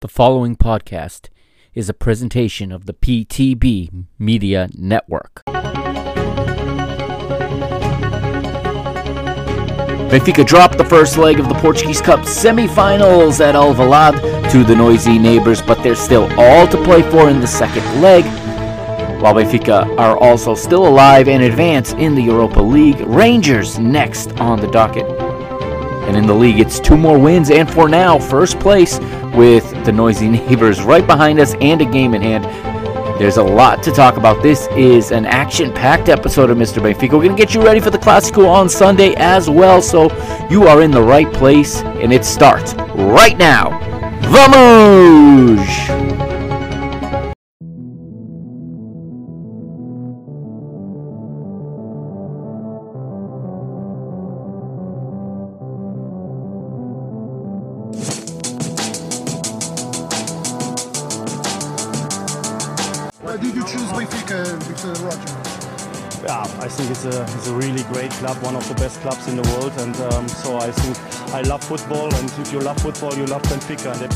The following podcast is a presentation of the PTB Media Network. Benfica dropped the first leg of the Portuguese Cup semi-finals at Alvalade to the noisy neighbors, but they're still all to play for in the second leg. While Benfica are also still alive and advance in the Europa League, Rangers next on the docket. And in the league, it's two more wins, and for now, first place with the noisy neighbors right behind us and a game in hand. There's a lot to talk about. This is an action packed episode of Mr. Benfica. We're going to get you ready for the Classico on Sunday as well, so you are in the right place, and it starts right now. Vamos! Clubs in the world, and um, so I think I love football, and if you love football, you love Benfica. And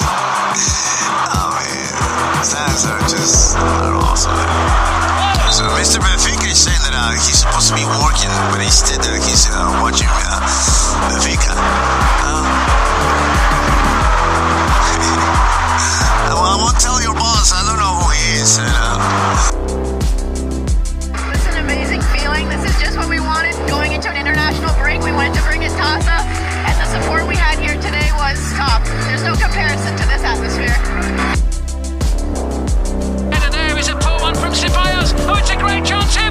Oh man, fans are just are awesome. So Mr. Benfica is saying that uh, he's supposed to be working, but instead uh, he's uh, watching uh, Benfica. Well, I won't tell your boss. I don't know who he is. This is just what we wanted going into an international break. We wanted to bring a Taça, and the support we had here today was top. There's no comparison to this atmosphere. And there is a poor one from Ceballos. Oh, it's a great chance here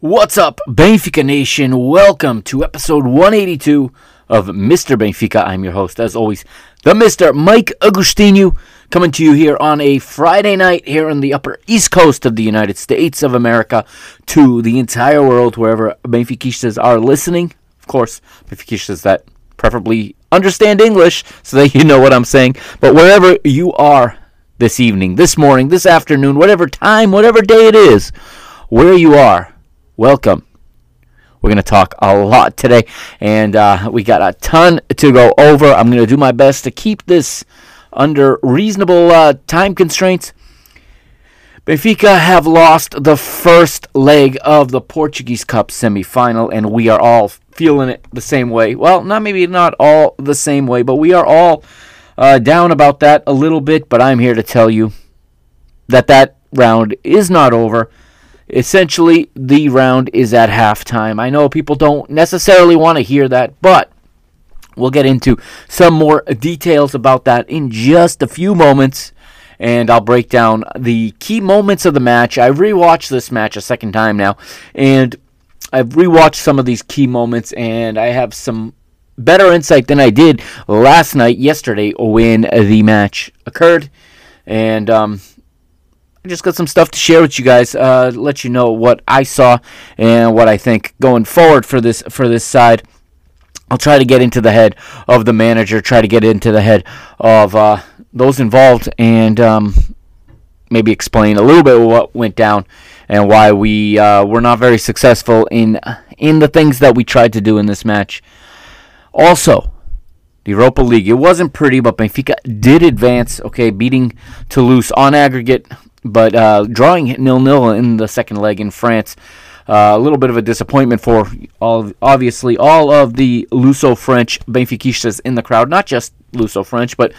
What's up, Benfica Nation? Welcome to episode 182 of Mr. Benfica. I'm your host, as always, the Mr. Mike Agostinho, coming to you here on a Friday night here on the upper east coast of the United States of America to the entire world, wherever Benfiquistas are listening. Of course, Benfiquistas that preferably understand English so that you know what I'm saying. But wherever you are this evening, this morning, this afternoon, whatever time, whatever day it is, where you are, welcome. We're going to talk a lot today, and uh, we got a ton to go over. I'm going to do my best to keep this under reasonable uh, time constraints. Benfica have lost the first leg of the Portuguese Cup semifinal, and we are all feeling it the same way. Well, not maybe not all the same way, but we are all uh, down about that a little bit. But I'm here to tell you that that round is not over. Essentially, the round is at halftime. I know people don't necessarily want to hear that, but we'll get into some more details about that in just a few moments. And I'll break down the key moments of the match. I've rewatched this match a second time now, and I've rewatched some of these key moments, and I have some better insight than I did last night, yesterday, when the match occurred. And um, I just got some stuff to share with you guys. Uh, let you know what I saw and what I think going forward for this for this side. I'll try to get into the head of the manager, try to get into the head of uh, those involved, and um, maybe explain a little bit what went down and why we uh, were not very successful in in the things that we tried to do in this match. Also, the Europa League. It wasn't pretty, but Benfica did advance. Okay, beating Toulouse on aggregate, but uh, drawing nil nil in the second leg in France. Uh, a little bit of a disappointment for all, obviously all of the Luso-French Benfiquistas in the crowd. Not just Luso-French, but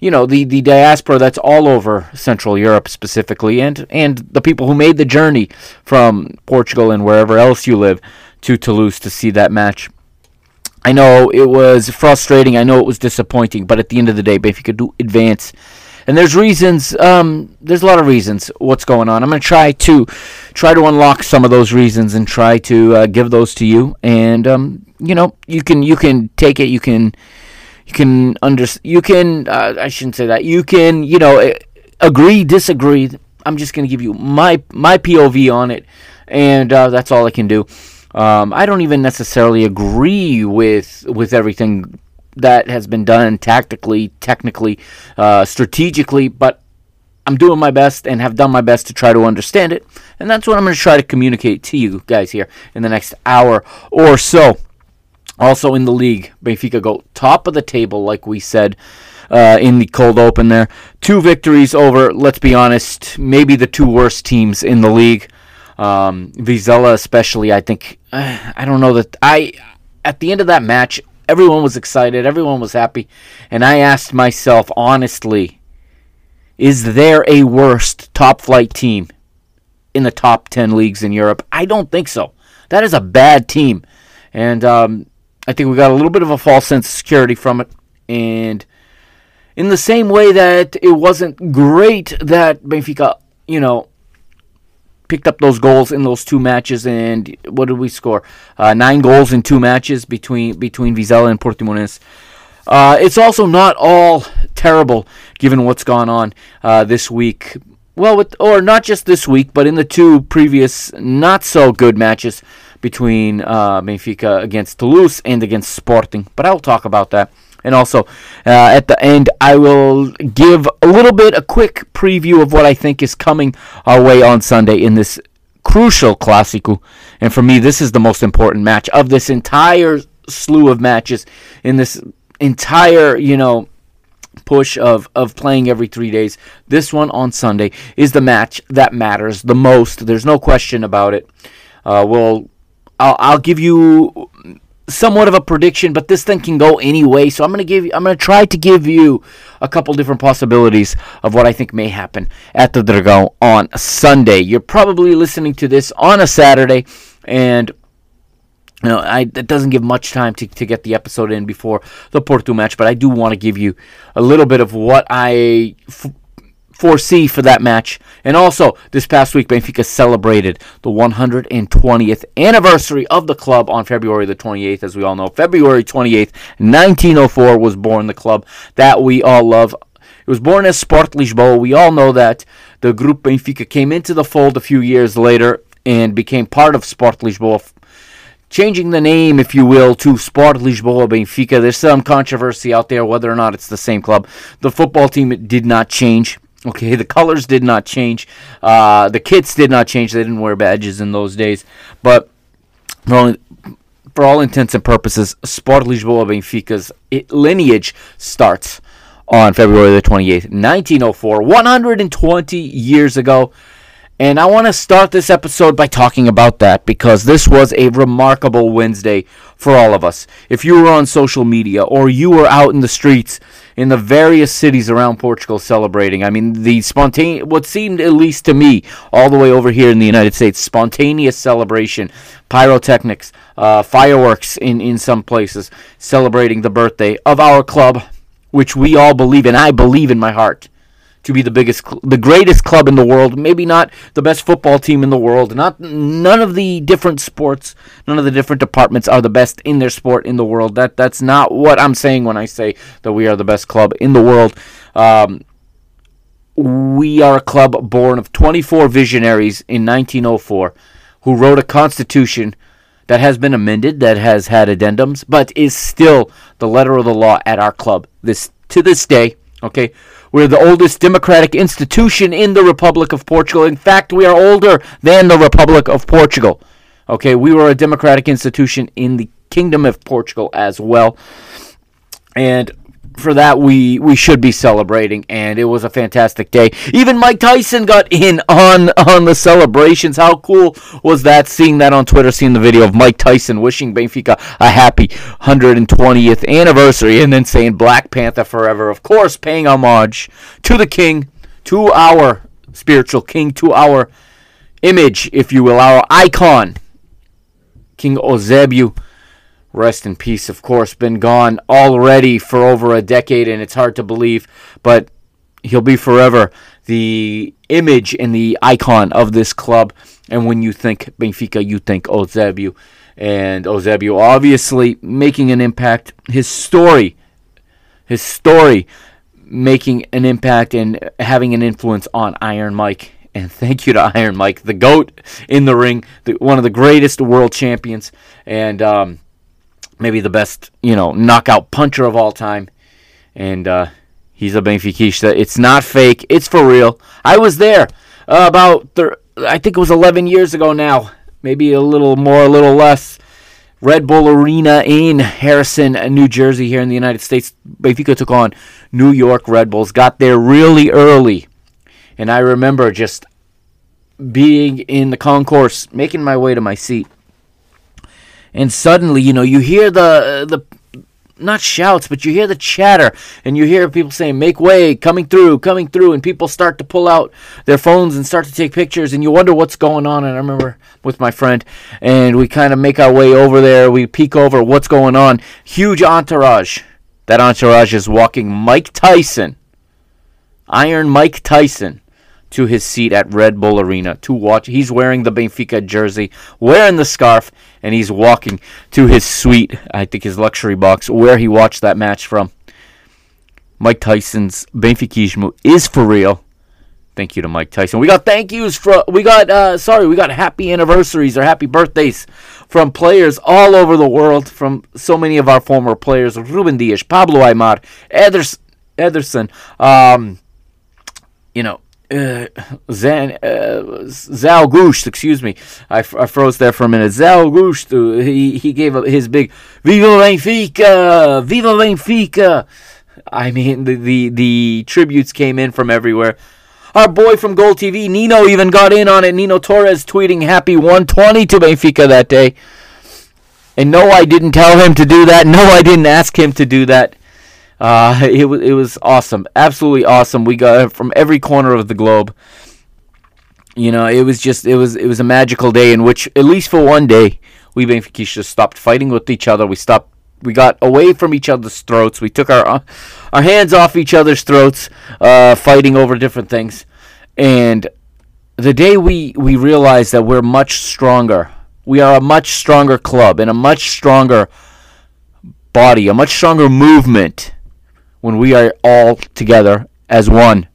you know the, the diaspora that's all over Central Europe specifically, and and the people who made the journey from Portugal and wherever else you live to Toulouse to see that match. I know it was frustrating. I know it was disappointing, but at the end of the day, Benfica do advance. And there's reasons. Um, there's a lot of reasons what's going on. I'm going to try to try to unlock some of those reasons and try to uh, give those to you. And um, you know, you can you can take it. You can you can under you can uh, I shouldn't say that. You can you know eh, agree disagree. I'm just gonna give you my my POV on it, and uh, that's all I can do. Um, I don't even necessarily agree with with everything that has been done tactically, technically, uh, strategically, but I'm doing my best and have done my best to try to understand it, and that's what I'm going to try to communicate to you guys here in the next hour or so. Also in the league, Benfica go top of the table, like we said uh, in the cold open there. Two victories over, let's be honest, maybe the two worst teams in the league. Um, Vizela, especially, I think, uh, I don't know that I, at the end of that match, everyone was excited, everyone was happy, and I asked myself honestly, is there a worst top flight team in the top 10 leagues in Europe? I don't think so. That is a bad team. And um, I think we got a little bit of a false sense of security from it. And in the same way that it wasn't great that Benfica, you know, picked up those goals in those two matches, and what did we score? Uh, nine goals in two matches between between Vizela and Portimonense. Uh, it's also not all terrible given what's gone on uh, this week. Well, with, or not just this week, but in the two previous not so good matches between uh, Benfica against Toulouse and against Sporting. But I'll talk about that. And also, uh, at the end, I will give a little bit, a quick preview of what I think is coming our way on Sunday in this crucial Clásico. And for me, this is the most important match of this entire slew of matches in this entire, you know, push of, of playing every three days. This one on Sunday is the match that matters the most. There's no question about it. Uh, we'll, I'll, I'll give you somewhat of a prediction, but this thing can go anyway. So I'm gonna give you, I'm gonna try to give you a couple different possibilities of what I think may happen at the Dragão on Sunday. You're probably listening to this on a Saturday, and you know, I, it doesn't give much time to, to get the episode in before the Porto match, but I do want to give you a little bit of what I f- foresee for that match. And also, this past week, Benfica celebrated the 120th anniversary of the club on February the 28th. As we all know, February 28th, 1904 was born the club that we all love. It was born as Sport Lisboa. We all know that the group Benfica came into the fold a few years later and became part of Sport Lisboa changing the name, if you will, to Sport Lisboa Benfica. There's some controversy out there whether or not it's the same club. The football team did not change. Okay, the colors did not change. Uh, the kits did not change. They didn't wear badges in those days. But for all, for all intents and purposes, Sport Lisboa Benfica's lineage starts on February the 28th, 1904, 120 years ago. And I want to start this episode by talking about that because this was a remarkable Wednesday for all of us. If you were on social media or you were out in the streets in the various cities around Portugal celebrating, I mean, the spontaneous, what seemed at least to me, all the way over here in the United States, spontaneous celebration, pyrotechnics, uh, fireworks in, in some places, celebrating the birthday of our club, which we all believe in. I believe in my heart to be the biggest, the greatest club in the world. Maybe not the best football team in the world. Not none of the different sports, none of the different departments are the best in their sport in the world. That that's not what I'm saying when I say that we are the best club in the world. Um, we are a club born of 24 visionaries in 1904 who wrote a constitution that has been amended, that has had addendums, but is still the letter of the law at our club this to this day. Okay, we're the oldest democratic institution in the Republic of Portugal. In fact, we are older than the Republic of Portugal. Okay, we were a democratic institution in the Kingdom of Portugal as well. And for that we we should be celebrating and it was a fantastic day. Even mike tyson got in on on the celebrations. How cool was that seeing that on twitter seeing the video of mike tyson wishing benfica a happy 120th anniversary and then saying black panther forever. Of course paying homage to the king to our spiritual king to our image if you will our icon king Eusébio rest in peace, of course, been gone already for over a decade, and it's hard to believe, but he'll be forever the image and the icon of this club. And when you think Benfica, you think Eusébio. and Eusebio obviously making an impact. His story, his story, making an impact and having an influence on Iron Mike. And thank you to Iron Mike, the goat in the ring, the, one of the greatest world champions, and um, maybe the best, you know, knockout puncher of all time. And uh, he's a Benfiquista. It's not fake. It's for real. I was there uh, about, thir- I think it was 11 years ago now. Maybe a little more, a little less. Red Bull Arena in Harrison, New Jersey, here in the United States. Benfica took on New York Red Bulls. Got there really early. And I remember just being in the concourse, making my way to my seat. And suddenly, you know, you hear the the not shouts, but you hear the chatter and you hear people saying, make way, coming through, coming through, and people start to pull out their phones and start to take pictures, and you wonder what's going on. And I remember with my friend, and we kind of make our way over there, we peek over what's going on. Huge entourage. That entourage is walking Mike Tyson, Iron Mike Tyson, to his seat at Red Bull Arena to watch. He's wearing the Benfica jersey, wearing the scarf, and he's walking to his suite, I think his luxury box, where he watched that match from. Mike Tyson's Benfiquismo is for real. Thank you to Mike Tyson. We got thank yous for we got uh sorry, we got happy anniversaries or happy birthdays from players all over the world from so many of our former players. Ruben Dias, Pablo Aimar, Ederson, Ederson um you know, uh, uh, Zal Gust, excuse me, I, froze there for a minute. Zal Gust, uh, he, he gave up his big Viva Benfica, Viva Benfica. I mean, the, the, the tributes came in from everywhere. Our boy from Gold TV, Nino, even got in on it. Nino Torres tweeting happy 120 to Benfica that day. And no, I didn't tell him to do that. No, I didn't ask him to do that. Uh, it was it was awesome, absolutely awesome. We got from every corner of the globe. You know, it was just it was it was a magical day in which, at least for one day, we Benfica stopped fighting with each other. We stopped. We got away from each other's throats. We took our uh, our hands off each other's throats, uh, fighting over different things. And the day we we realized that we're much stronger, we are a much stronger club and a much stronger body, a much stronger movement when we are all together as one.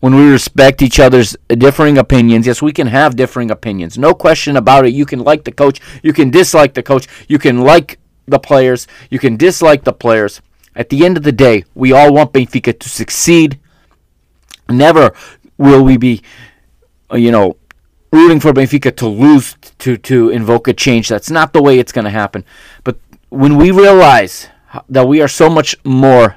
When we respect each other's differing opinions, yes, we can have differing opinions. No question about it. You can like the coach, you can dislike the coach, you can like the players, you can dislike the players. At the end of the day, we all want Benfica to succeed. Never will we be, uh, you know, rooting for Benfica to lose to to invoke a change. That's not the way it's going to happen. But when we realize that we are so much more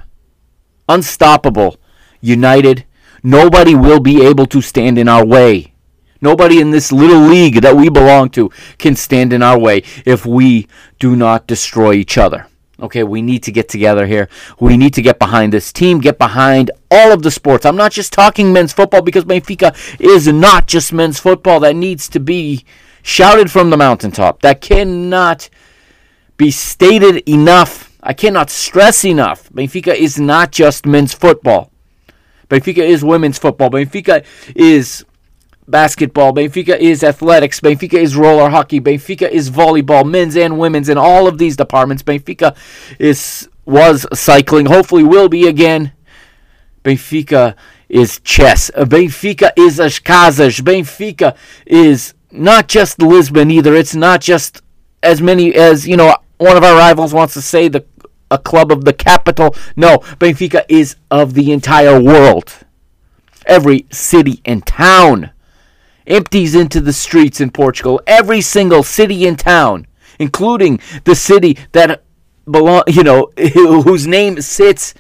unstoppable, united. Nobody will be able to stand in our way. Nobody in this little league that we belong to can stand in our way if we do not destroy each other. Okay, we need to get together here. We need to get behind this team, get behind all of the sports. I'm not just talking men's football because Benfica is not just men's football. That needs to be shouted from the mountaintop. That cannot be stated enough I cannot stress enough. Benfica is not just men's football. Benfica is women's football. Benfica is basketball. Benfica is athletics. Benfica is roller hockey. Benfica is volleyball, men's and women's, in all of these departments. Benfica is was cycling. Hopefully, will be again. Benfica is chess. Benfica is as casas. Benfica is not just Lisbon either. It's not just as many as you know. One of our rivals wants to say the a club of the capital. No, Benfica is of the entire world. Every city and town empties into the streets in Portugal. Every single city and town, including the city that belong, you know, whose name sits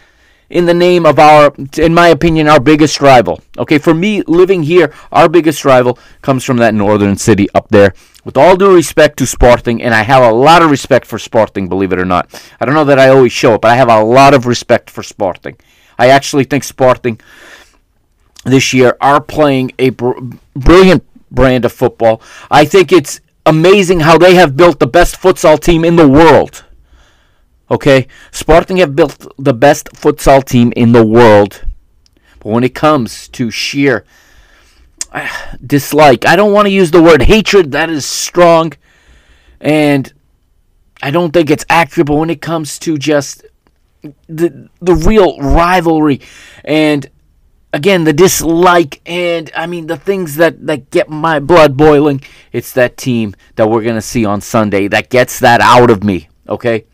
in the name of our, in my opinion, our biggest rival. Okay, for me, living here, our biggest rival comes from that northern city up there. With all due respect to Sporting, and I have a lot of respect for Sporting, believe it or not. I don't know that I always show it, but I have a lot of respect for Sporting. I actually think Sporting this year are playing a br- brilliant brand of football. I think it's amazing how they have built the best futsal team in the world. Okay, Sporting have built the best futsal team in the world. But when it comes to sheer uh, dislike, I don't want to use the word hatred, that is strong. And I don't think it's accurate, but when it comes to just the the real rivalry and again the dislike and I mean the things that that get my blood boiling, it's that team that we're gonna see on Sunday that gets that out of me. Okay.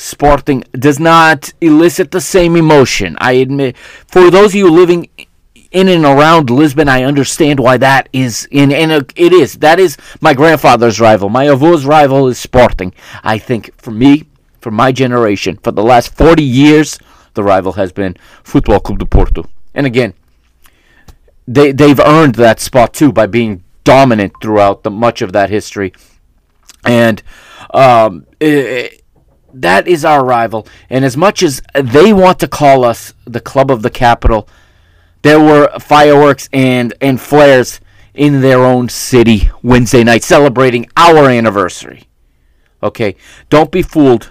Sporting does not elicit the same emotion. I admit. For those of you living in and around Lisbon, I understand why that is in and it is. That is my grandfather's rival. My avô's rival is Sporting. I think for me, for my generation, for the last 40 years, the rival has been Futebol Clube do Porto. And again, they they've earned that spot too by being dominant throughout the much of that history. And um, it, that is our rival. And as much as they want to call us the club of the capital, there were fireworks and, and flares in their own city Wednesday night celebrating our anniversary. Okay? Don't be fooled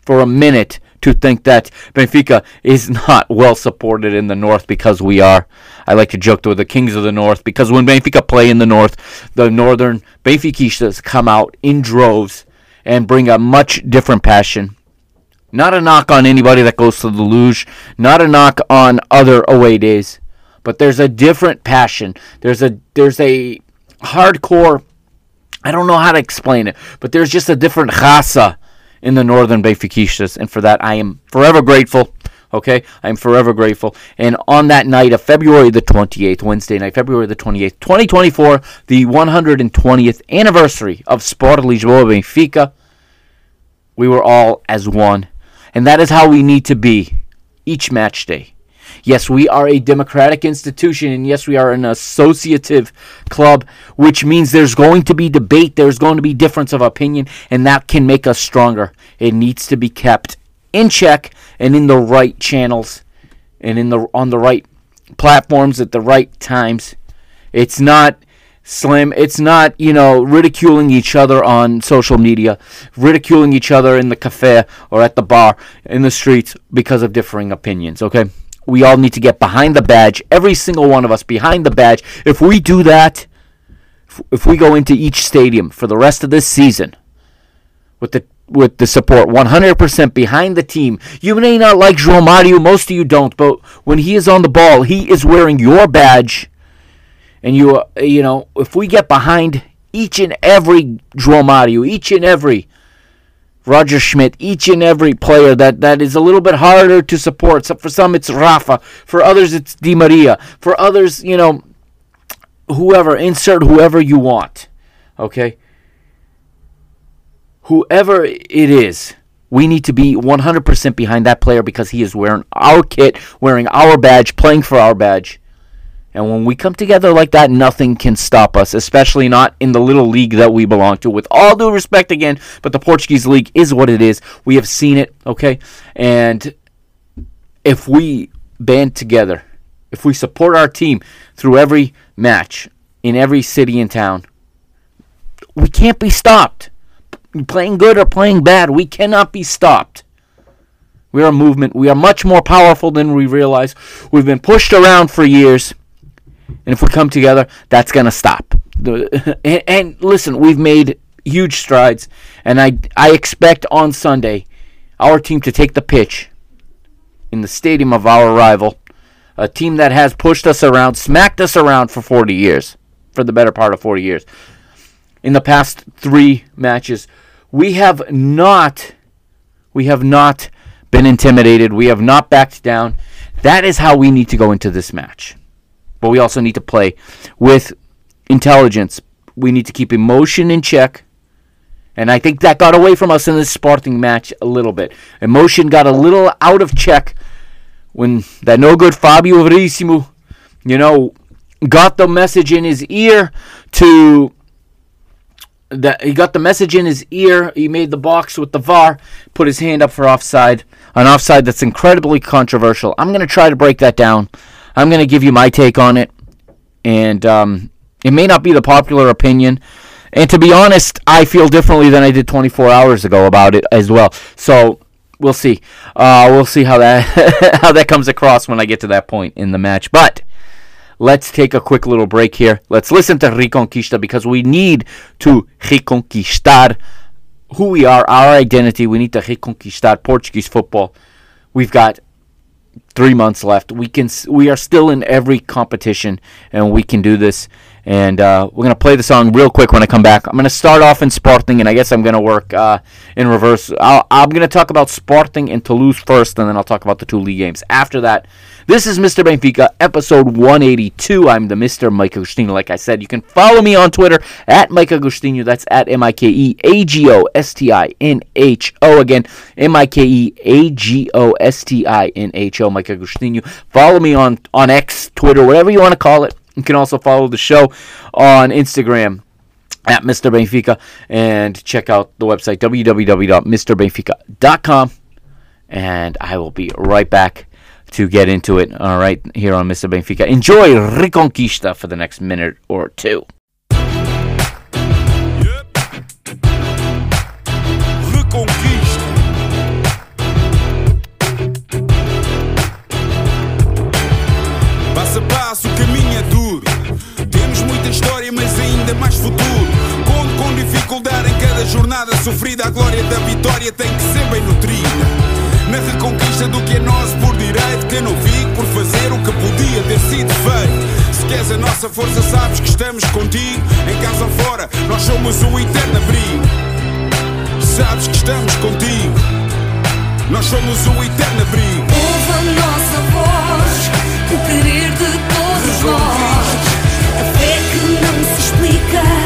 for a minute to think that Benfica is not well supported in the north because we are. I like to joke with the kings of the north because when Benfica play in the north, the northern Benfiquistas come out in droves and bring a much different passion. Not a knock on anybody that goes to the Luz, not a knock on other away days, but there's a different passion. There's a there's a hardcore I don't know how to explain it, but there's just a different raça in the northern Benfiquistas, and for that I am forever grateful. Okay, I'm forever grateful. And on that night of February the 28th, Wednesday night, February the 28th, 2024, the 120th anniversary of Sport Lisboa Benfica, we were all as one. And that is how we need to be each match day. Yes, we are a democratic institution, and yes, we are an associative club, which means there's going to be debate, there's going to be difference of opinion, and that can make us stronger. It needs to be kept in check and in the right channels and in the on the right platforms at the right times. It's not slim. It's not, you know, ridiculing each other on social media, ridiculing each other in the cafe or at the bar, in the streets because of differing opinions, okay? We all need to get behind the badge, every single one of us behind the badge. If we do that, if we go into each stadium for the rest of this season with the with the support 100% behind the team. You may not like João Mario, most of you don't, but when he is on the ball, he is wearing your badge and you uh, you know if we get behind each and every João Mario, each and every Roger Schmidt, each and every player that, that is a little bit harder to support. So for some, it's Rafa. For others, it's Di Maria. For others, you know, whoever, insert whoever you want. Okay? Whoever it is, we need to be 100% behind that player because he is wearing our kit, wearing our badge, playing for our badge. And when we come together like that, nothing can stop us, especially not in the little league that we belong to. With all due respect again, but the Portuguese league is what it is. We have seen it, okay? And if we band together, if we support our team through every match in every city and town, we can't be stopped. Playing good or playing bad, we cannot be stopped. We are a movement. We are much more powerful than we realize. We've been pushed around for years. And if we come together, that's going to stop. The, and, and, listen, we've made huge strides, and I, I expect on Sunday our team to take the pitch in the stadium of our rival, a team that has pushed us around, smacked us around for 40 years, for the better part of 40 years. In the past three matches, we have not, we have not been intimidated. We have not backed down. That is how we need to go into this match but we also need to play with intelligence. We need to keep emotion in check. And I think that got away from us in this Sporting match a little bit. Emotion got a little out of check when that no good Fabio Verissimo, you know, got the message in his ear to that he got the message in his ear. He made the box with the VAR, put his hand up for offside, an offside that's incredibly controversial. I'm going to try to break that down I'm going to give you my take on it, and um, it may not be the popular opinion. And to be honest, I feel differently than I did 24 hours ago about it as well. So we'll see. Uh, we'll see how that how that comes across when I get to that point in the match. But let's take a quick little break here. Let's listen to Reconquista because we need to reconquistar who we are, our identity. We need to reconquistar Portuguese football. We've got three months left. We can we are still in every competition, and we can do this. And uh, we're gonna play the song real quick when I come back. I'm gonna start off in Sporting, and I guess I'm gonna work uh, in reverse. i am gonna talk about Sporting and Toulouse first, and then I'll talk about the two league games after that. This is Mr. Benfica, episode 182. I'm the Mr. Mike Agostinho. Like I said, you can follow me on Twitter at Mike Agostinho. That's at M I K E A G O S T I N H O. Again, M I K E A G O S T I N H O. Mike Agostinho. Follow me on on X, Twitter, whatever you want to call it. You can also follow the show on Instagram at Mr. Benfica and check out the website www.misterbenfica.com. And I will be right back to get into it. All right, here on Mr. Benfica. Enjoy Reconquista for the next minute or two. Cada jornada sofrida. A glória da vitória tem que ser bem nutrida. Na reconquista do que é nosso por direito. Que não fico por fazer o que podia ter sido feito. Se queres a nossa força, sabes que estamos contigo. Em casa ou fora, nós somos o eterno abrigo. Sabes que estamos contigo. Nós somos o eterno abrigo. Ouve a nossa voz, o querer de todos nós. A fé que não se explica.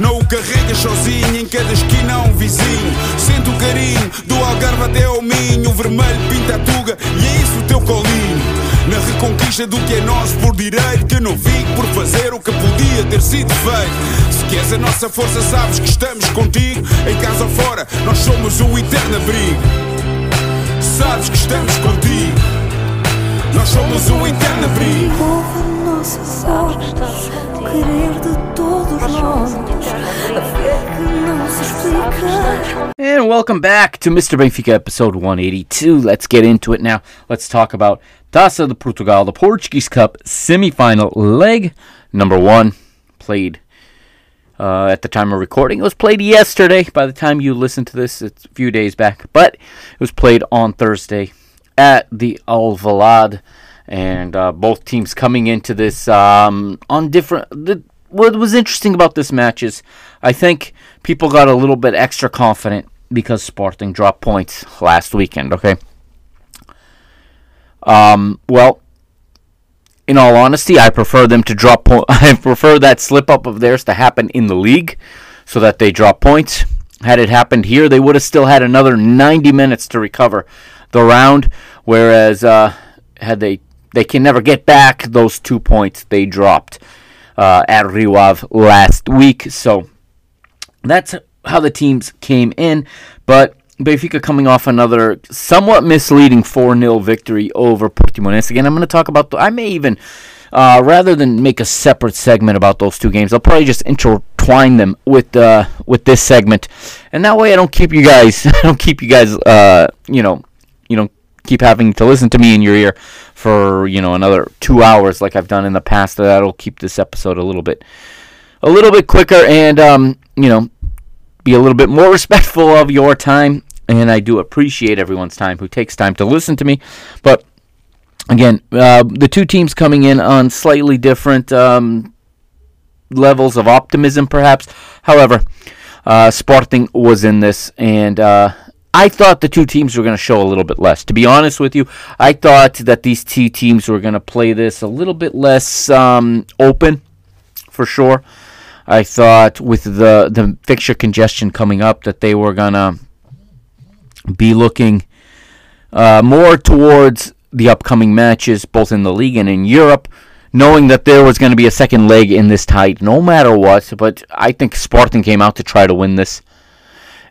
não o carregas sozinho, em cada esquina há um vizinho. Sente o carinho do Algarve até ao Minho, o vermelho pinta a tuga e é isso o teu colinho. Na reconquista do que é nosso por direito, que não fico por fazer o que podia ter sido feito. Se queres a nossa força, sabes que estamos contigo. Em casa ou fora, nós somos o eterno abrigo sabes que estamos contigo. Nós somos o eterno abrigo. Ouve a nossa o querer de todos nós, welcome back to Mr. Benfica episode 182. Let's get into it now. Let's talk about Taça de Portugal, the Portuguese Cup semi-final leg number one, played uh, at the time of recording. It was played yesterday. By the time you listen to this, it's a few days back, but it was played on Thursday at the Alvalade, and uh, both teams coming into this um, on different. The, what was interesting about this match is I think people got a little bit extra confident because Sporting dropped points last weekend. Okay. Um, well, in all honesty, I prefer them to drop. Po- I prefer that slip up of theirs to happen in the league, so that they drop points. Had it happened here, they would have still had another 90 minutes to recover the round. Whereas, uh, had they they can never get back those two points they dropped uh, at Rio Ave last week. So that's how the teams came in. But Benfica coming off another somewhat misleading 4 0 victory over Portimonense. Again, I'm going to talk about, the, I may even, uh, rather than make a separate segment about those two games, I'll probably just intertwine them with uh, with this segment. And that way I don't keep you guys, I don't keep you guys, uh, you know, you know, keep having to listen to me in your ear for, you know, another two hours like I've done in the past. That'll keep this episode a little bit, a little bit quicker and, um, you know, be a little bit more respectful of your time and I do appreciate everyone's time who takes time to listen to me. But again, uh, the two teams coming in on slightly different um, levels of optimism, perhaps. However, uh, Sporting was in this, and uh, I thought the two teams were going to show a little bit less. To be honest with you, I thought that these two teams were going to play this a little bit less um, open, for sure. I thought with the the fixture congestion coming up that they were gonna be looking uh, more towards the upcoming matches, both in the league and in Europe, knowing that there was going to be a second leg in this tie, no matter what. But I think Sporting came out to try to win this,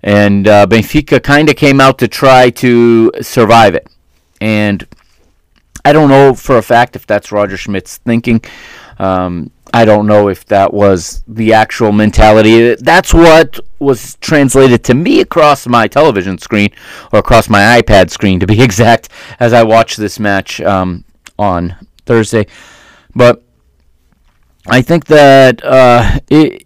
and uh, Benfica kind of came out to try to survive it. And I don't know for a fact if that's Roger Schmidt's thinking. Um, I don't know if that was the actual mentality. That's what was translated to me across my television screen, or across my iPad screen to be exact, as I watched this match um, on Thursday. But I think that uh, it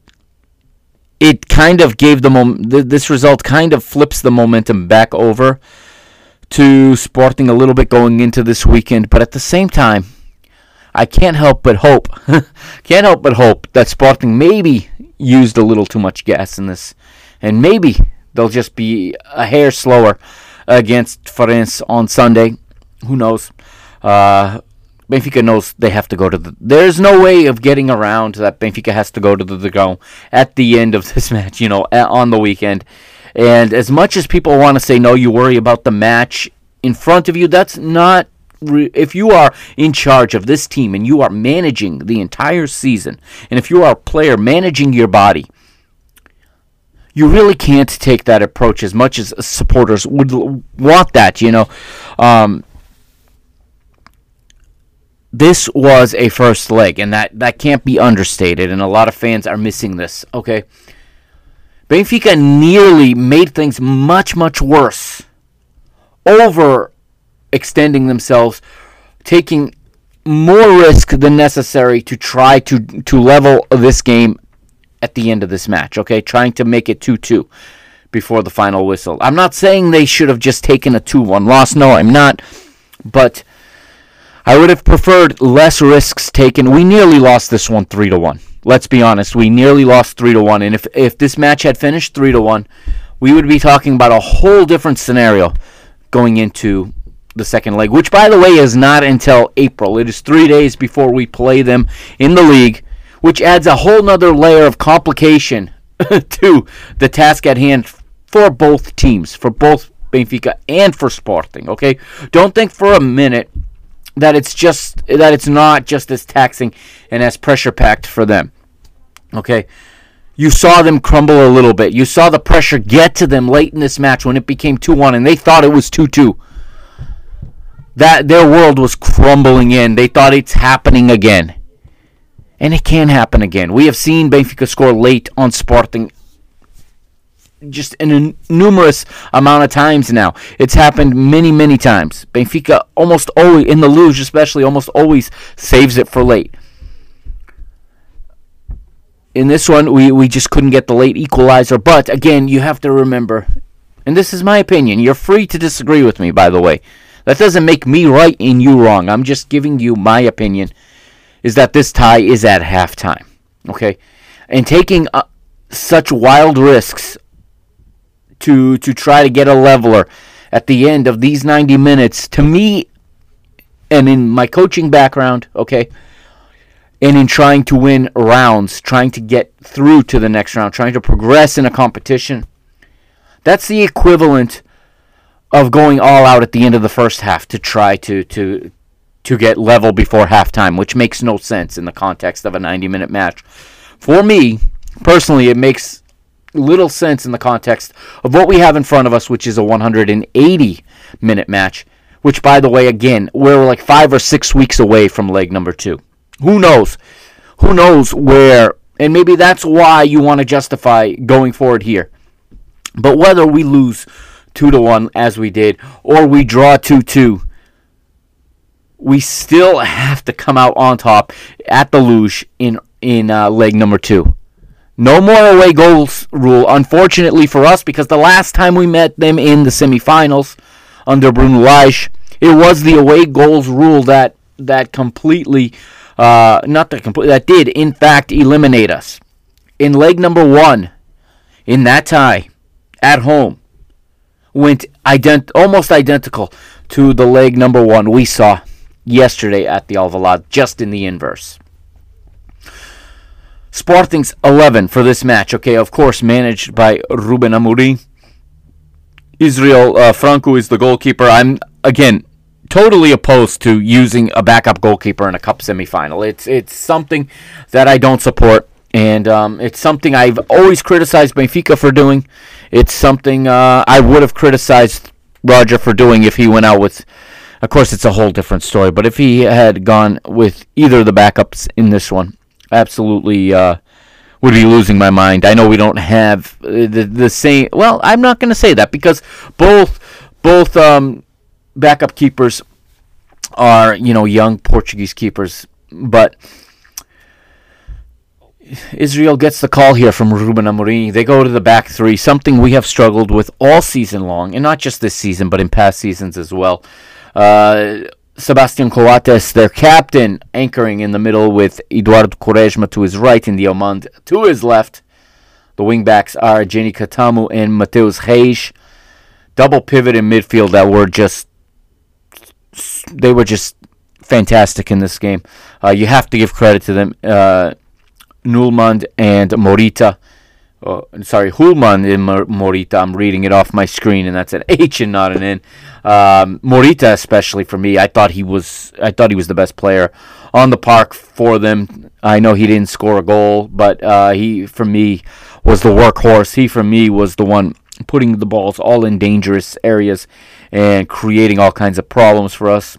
it kind of gave the mom- th- this result kind of flips the momentum back over to Sporting a little bit going into this weekend, but at the same time I can't help but hope, can't help but hope that Sporting maybe used a little too much gas in this, and maybe they'll just be a hair slower against Farense on Sunday. Who knows? Uh, Benfica knows they have to go to the. There's no way of getting around that. Benfica has to go to the Dragão at the end of this match. You know, on the weekend. And as much as people want to say no, you worry about the match in front of you. That's not if you are in charge of this team and you are managing the entire season, and if you are a player managing your body, you really can't take that approach as much as supporters would want that, you know. Um, this was a first leg, and that, that can't be understated, and a lot of fans are missing this, okay? Benfica nearly made things much, much worse over extending themselves, taking more risk than necessary to try to to level this game at the end of this match. Okay, trying to make it 2-2 before the final whistle. I'm not saying they should have just taken a 2-1 loss. No, I'm not. But I would have preferred less risks taken. We nearly lost this one 3 to 1. Let's be honest, we nearly lost 3 to 1 and if if this match had finished 3 to 1, we would be talking about a whole different scenario going into the second leg, which, by the way, is not until April. It is three days before we play them in the league, which adds a whole nother layer of complication to the task at hand for both teams, for both Benfica and for Sporting. Okay, don't think for a minute that it's just that it's not just as taxing and as pressure packed for them. Okay. You saw them crumble a little bit. You saw the pressure get to them late in this match when it became 2 1 and they thought it was 2 2 that their world was crumbling in. They thought it's happening again. And it can happen again. We have seen Benfica score late on Sporting just in a numerous amount of times now. It's happened many, many times. Benfica almost always, in the Luz especially, almost always saves it for late. In this one, we, we just couldn't get the late equalizer. But again, you have to remember, and this is my opinion. You're free to disagree with me, by the way. That doesn't make me right and you wrong. I'm just giving you my opinion is that this tie is at halftime. Okay? And taking uh, such wild risks to to try to get a leveler at the end of these 90 minutes to me and in my coaching background, okay? And in trying to win rounds, trying to get through to the next round, trying to progress in a competition. That's the equivalent of going all out at the end of the first half to try to to to get level before halftime, which makes no sense in the context of a 90 minute match. For me, personally, it makes little sense in the context of what we have in front of us, which is a 180 minute match, which, by the way, again, we're like five or six weeks away from leg number two. Who knows? Who knows where? And maybe that's why you want to justify going forward here. But whether we lose two to one as we did, or we draw two two, we still have to come out on top at the Luz in in uh, leg number two. No more away goals rule, unfortunately for us, because the last time we met them in the semifinals under Bruno Lage, it was the away goals rule that that completely, uh, not that complete, that did in fact eliminate us. In leg number one, in that tie, at home, went ident- almost identical to the leg number one we saw yesterday at the Alvalade, just in the inverse. Sporting's 11 for this match, okay, of course, managed by Ruben Amorim. Israel uh, Franco is the goalkeeper. I'm again, totally opposed to using a backup goalkeeper in a cup semifinal. It's it's something that I don't support, and um, it's something I've always criticized Benfica for doing. It's something uh, I would have criticized Roger for doing if he went out with. Of course, it's a whole different story, but if he had gone with either of the backups in this one, absolutely uh, would be losing my mind. I know we don't have uh, the the same. Well, I'm not going to say that because both both um, backup keepers are you know young Portuguese keepers, but Israel gets the call here from Ruben Amorim. They go to the back three, something we have struggled with all season long, and not just this season, but in past seasons as well. Uh, Sebastian Coates, their captain, anchoring in the middle with Eduardo Quaresma to his right and Diomande to his left. The wingbacks are Geny Catamo and Matheus Reis. Double pivot in midfield that were just they were just fantastic in this game. Uh, you have to give credit to them. Uh, Nulmand and Morita. Oh, sorry, Hulman and Morita. I'm reading it off my screen, and that's an H and not an N. Um, Morita, especially for me, I thought he was. I thought he was the best player on the park for them. I know he didn't score a goal, but uh, he, for me, was the workhorse. He, for me, was the one putting the balls all in dangerous areas and creating all kinds of problems for us.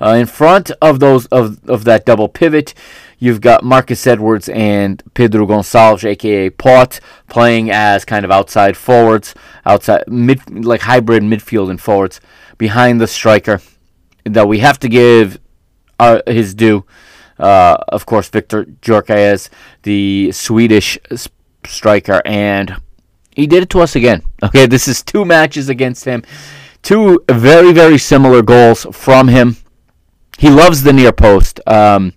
Uh, in front of those of, of that double pivot, you've got Marcus Edwards and Pedro Gonçalves, aka Pote, playing as kind of outside forwards, outside mid like hybrid midfield and forwards behind the striker. That we have to give uh, his due. Uh, of course, Victor Gyökeres, the Swedish striker, and he did it to us again. Okay, this is two matches against him. Two very, very similar goals from him. He loves the near post. Um,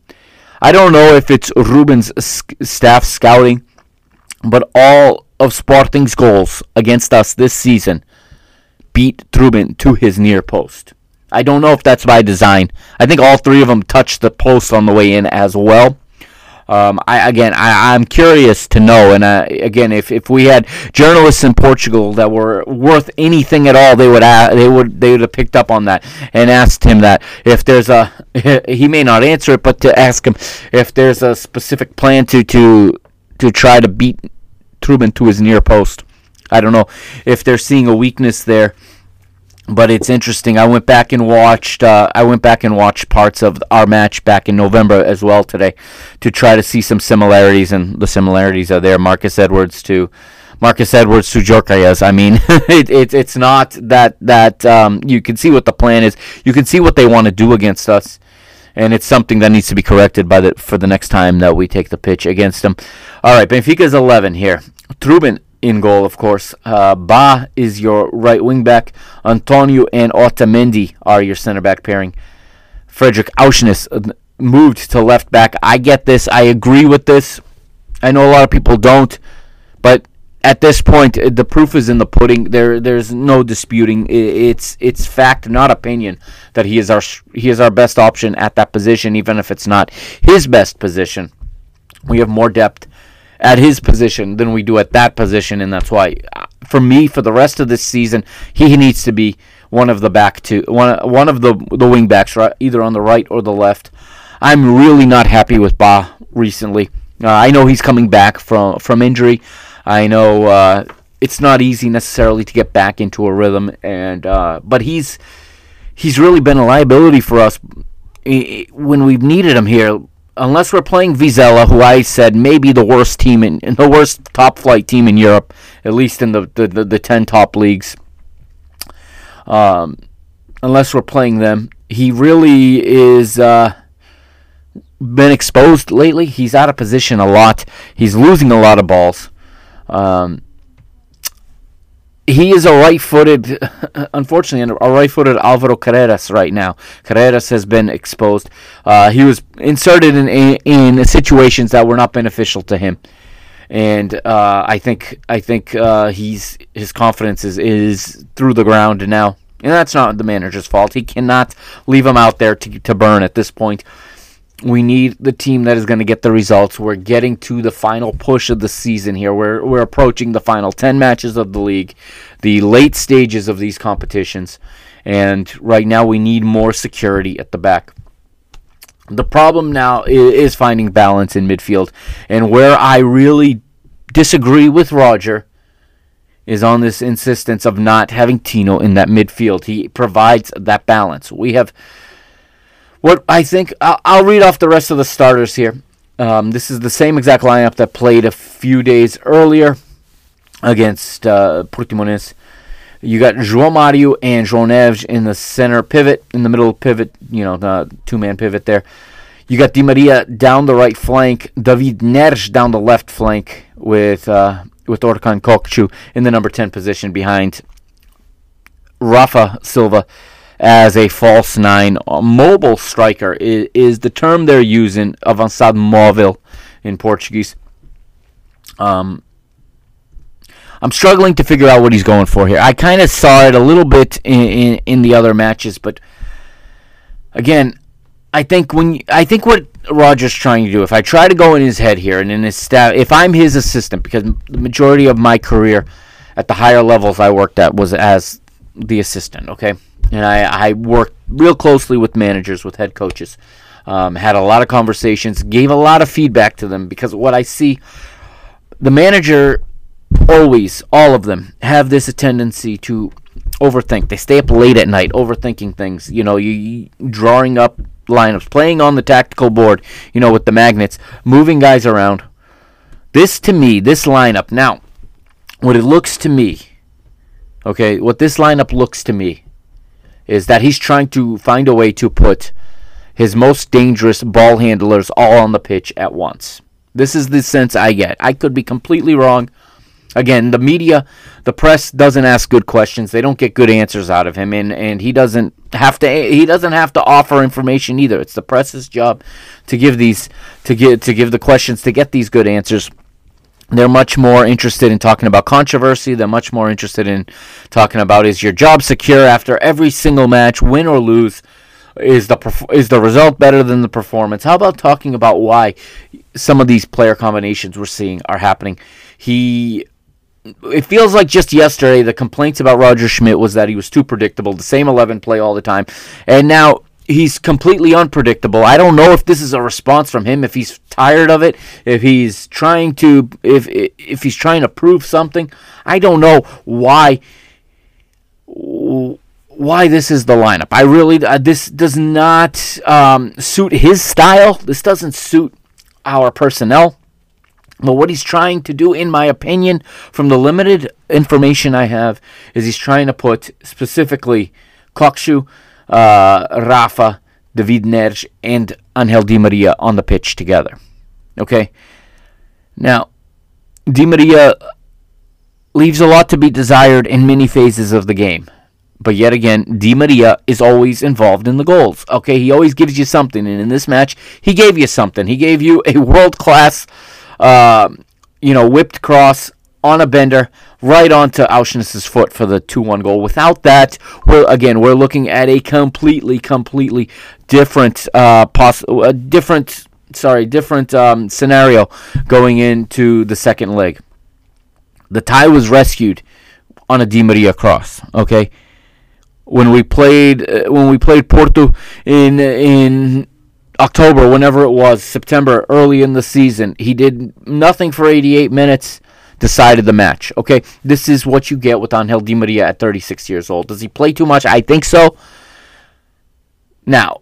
I don't know if it's Ruben's staff scouting, but all of Sporting's goals against us this season beat Trubin to his near post. I don't know if that's by design. I think all three of them touched the post on the way in as well. Um, I again, I, I'm curious to know, and uh, again, if, if we had journalists in Portugal that were worth anything at all, they would they would they would have picked up on that and asked him that if there's a he may not answer it, but to ask him if there's a specific plan to to to try to beat Trubin to his near post. I don't know if they're seeing a weakness there but it's interesting. I went back and watched. Uh, I went back and watched parts of our match back in November as well today, to try to see some similarities, and the similarities are there. Marcus Edwards to Marcus Edwards to Gyökeres. I mean, it, it, it's not that that um, you can see what the plan is. You can see what they want to do against us, and it's something that needs to be corrected by the for the next time that we take the pitch against them. All right, Benfica's eleven here. Trubin in goal, of course. Uh, Bah is your right wing back. Antonio and Otamendi are your center back pairing. Fredrik Aursnes uh, moved to left back. I get this. I agree with this. I know a lot of people don't, but at this point, uh, the proof is in the pudding. There, there's no disputing. It's it's fact, not opinion, that he is our he is our best option at that position, even if it's not his best position. We have more depth at his position than we do at that position, and that's why, uh, for me, for the rest of this season, he needs to be one of the back two, one one of the the wing backs, right, either on the right or the left. I'm really not happy with Bah recently. Uh, I know he's coming back from from injury. I know uh, it's not easy necessarily to get back into a rhythm, and uh, but he's he's really been a liability for us when we've needed him here unless we're playing Vizela, who I said may be the worst team in, in, the worst top flight team in Europe, at least in the the, the, the ten top leagues. Um, unless we're playing them, he really is uh, been exposed lately. He's out of position a lot. He's losing a lot of balls. Um, he is a right-footed, unfortunately, a right-footed Alvaro Carreras right now. Carreras has been exposed. Uh, he was inserted in, in situations that were not beneficial to him, and uh, I think I think uh, he's his confidence is, is through the ground now, and that's not the manager's fault. He cannot leave him out there to to burn at this point. We need the team that is going to get the results. We're getting to the final push of the season here. We're we're approaching the final 10 matches of the league, the late stages of these competitions. And right now, we need more security at the back. The problem now is finding balance in midfield. And where I really disagree with Roger is on this insistence of not having Tino in that midfield. He provides that balance. We have what I think. I'll, I'll read off the rest of the starters here. Um, this is the same exact lineup that played a few days earlier against uh, Portimonense. You got João Mario and João Neves in the center pivot, in the middle pivot, you know, the two man pivot there. You got Di Maria down the right flank, David Neres down the left flank with uh, with Orkun Kökçü in the number 10 position behind Rafa Silva as a false nine. A mobile striker is, is the term they're using, avançado móvel in Portuguese. Um, I'm struggling to figure out what he's going for here. I kind of saw it a little bit in, in, in the other matches, but again, I think when I think what Roger's trying to do, if I try to go in his head here and in his staff, if I'm his assistant, because the majority of my career at the higher levels I worked at was as the assistant, okay, and I, I worked real closely with managers, with head coaches, um, had a lot of conversations, gave a lot of feedback to them because what I see, the manager always, all of them, have this tendency to overthink. They stay up late at night overthinking things. You know, you, you drawing up lineups, playing on the tactical board. You know, with the magnets, moving guys around. This to me, this lineup. Now, what it looks to me, okay, what this lineup looks to me, is that he's trying to find a way to put his most dangerous ball handlers all on the pitch at once. This is the sense I get. I could be completely wrong. Again, the media, the press doesn't ask good questions. They don't get good answers out of him, and, and he doesn't have to. He doesn't have to offer information either. It's the press's job to give these to give to give the questions to get these good answers. They're much more interested in talking about controversy. They're much more interested in talking about is your job secure after every single match, win or lose. Is the is the result better than the performance? How about talking about why some of these player combinations we're seeing are happening? He it feels like just yesterday the complaints about Roger Schmidt was that he was too predictable, the same 11 play all the time. And now he's completely unpredictable. I don't know if this is a response from him if he's tired of it, if he's trying to if if he's trying to prove something. I don't know why why this is the lineup. I really uh, this does not um, suit his style. This doesn't suit our personnel. But what he's trying to do, in my opinion, from the limited information I have, is he's trying to put specifically Kokcu, uh, Rafa, David Neres, and Angel Di Maria on the pitch together. Okay? Now, Di Maria leaves a lot to be desired in many phases of the game. But yet again, Di Maria is always involved in the goals. Okay, he always gives you something, and in this match, he gave you something. He gave you a world class uh, you know, whipped cross on a bender right onto Aursnes's foot for the 2-1 goal. Without that, we're again we're looking at a completely, completely different, uh, poss- a different, sorry, different um, scenario going into the second leg. The tie was rescued on a Di Maria cross. Okay, when we played uh, when we played Porto in in October, whenever it was, September, early in the season. He did nothing for 88 minutes, decided the match. Okay, this is what you get with Angel Di Maria at 36 years old. Does he play too much? I think so. Now,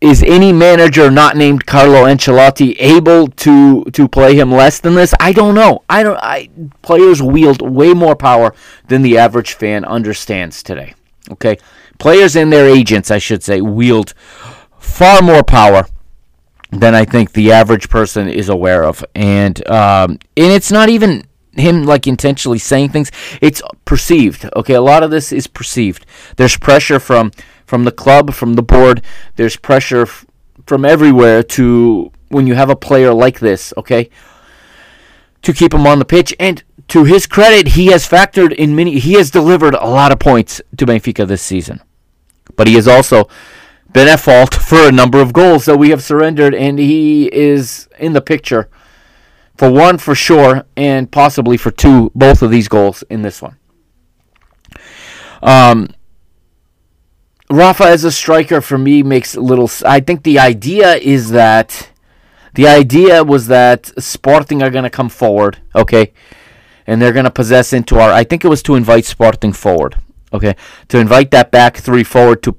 is any manager not named Carlo Ancelotti able to to play him less than this? I don't know. I don't. I players wield way more power than the average fan understands today. Okay, players and their agents, I should say, wield far more power than I think the average person is aware of, and um, and it's not even him like intentionally saying things. It's perceived. Okay, a lot of this is perceived. There's pressure from from the club, from the board. There's pressure f- from everywhere to when you have a player like this. Okay, to keep him on the pitch and. To his credit, he has factored in many. He has delivered a lot of points to Benfica this season, but he has also been at fault for a number of goals that we have surrendered, and he is in the picture for one for sure, and possibly for two, both of these goals in this one. Um, Rafa as a striker for me makes little. I think the idea is that the idea was that Sporting are going to come forward, okay, and they're going to possess into our. I think it was to invite Sporting forward, okay, to invite that back three forward to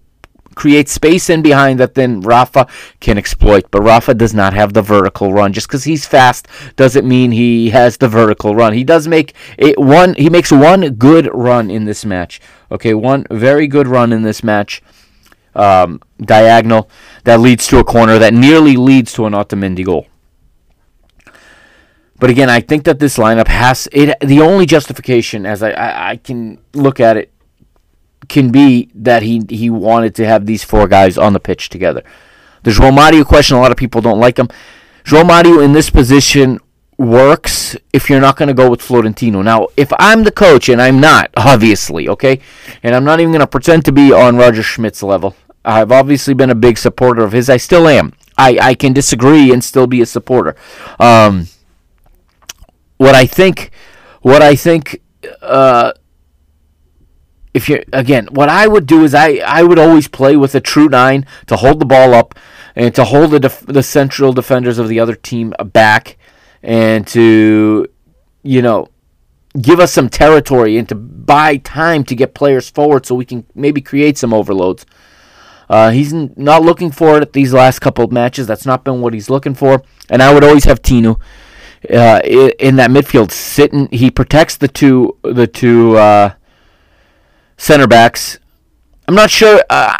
create space in behind that then Rafa can exploit. But Rafa does not have the vertical run. Just because he's fast doesn't mean he has the vertical run. He does make a one. He makes one good run in this match. Okay, one very good run in this match. Um, diagonal that leads to a corner that nearly leads to an Otamendi goal. But again, I think that this lineup has it. The only justification, as I, I, I can look at it, can be that he he wanted to have these four guys on the pitch together. The João Mario question, a lot of people don't like him. João Mario in this position works if you're not going to go with Florentino. Now, if I'm the coach, and I'm not, obviously, okay, and I'm not even going to pretend to be on Roger Schmidt's level. I've obviously been a big supporter of his. I still am. I, I can disagree and still be a supporter. Um, what I think, what I think, uh, if you're again, what I would do is I, I would always play with a true nine to hold the ball up and to hold the def- the central defenders of the other team back and to you know give us some territory and to buy time to get players forward so we can maybe create some overloads. Uh, he's n- not looking for it at these last couple of matches. That's not been what he's looking for. And I would always have Tino uh, in that midfield sitting. He protects the two the two uh, center backs. I'm not sure. Uh,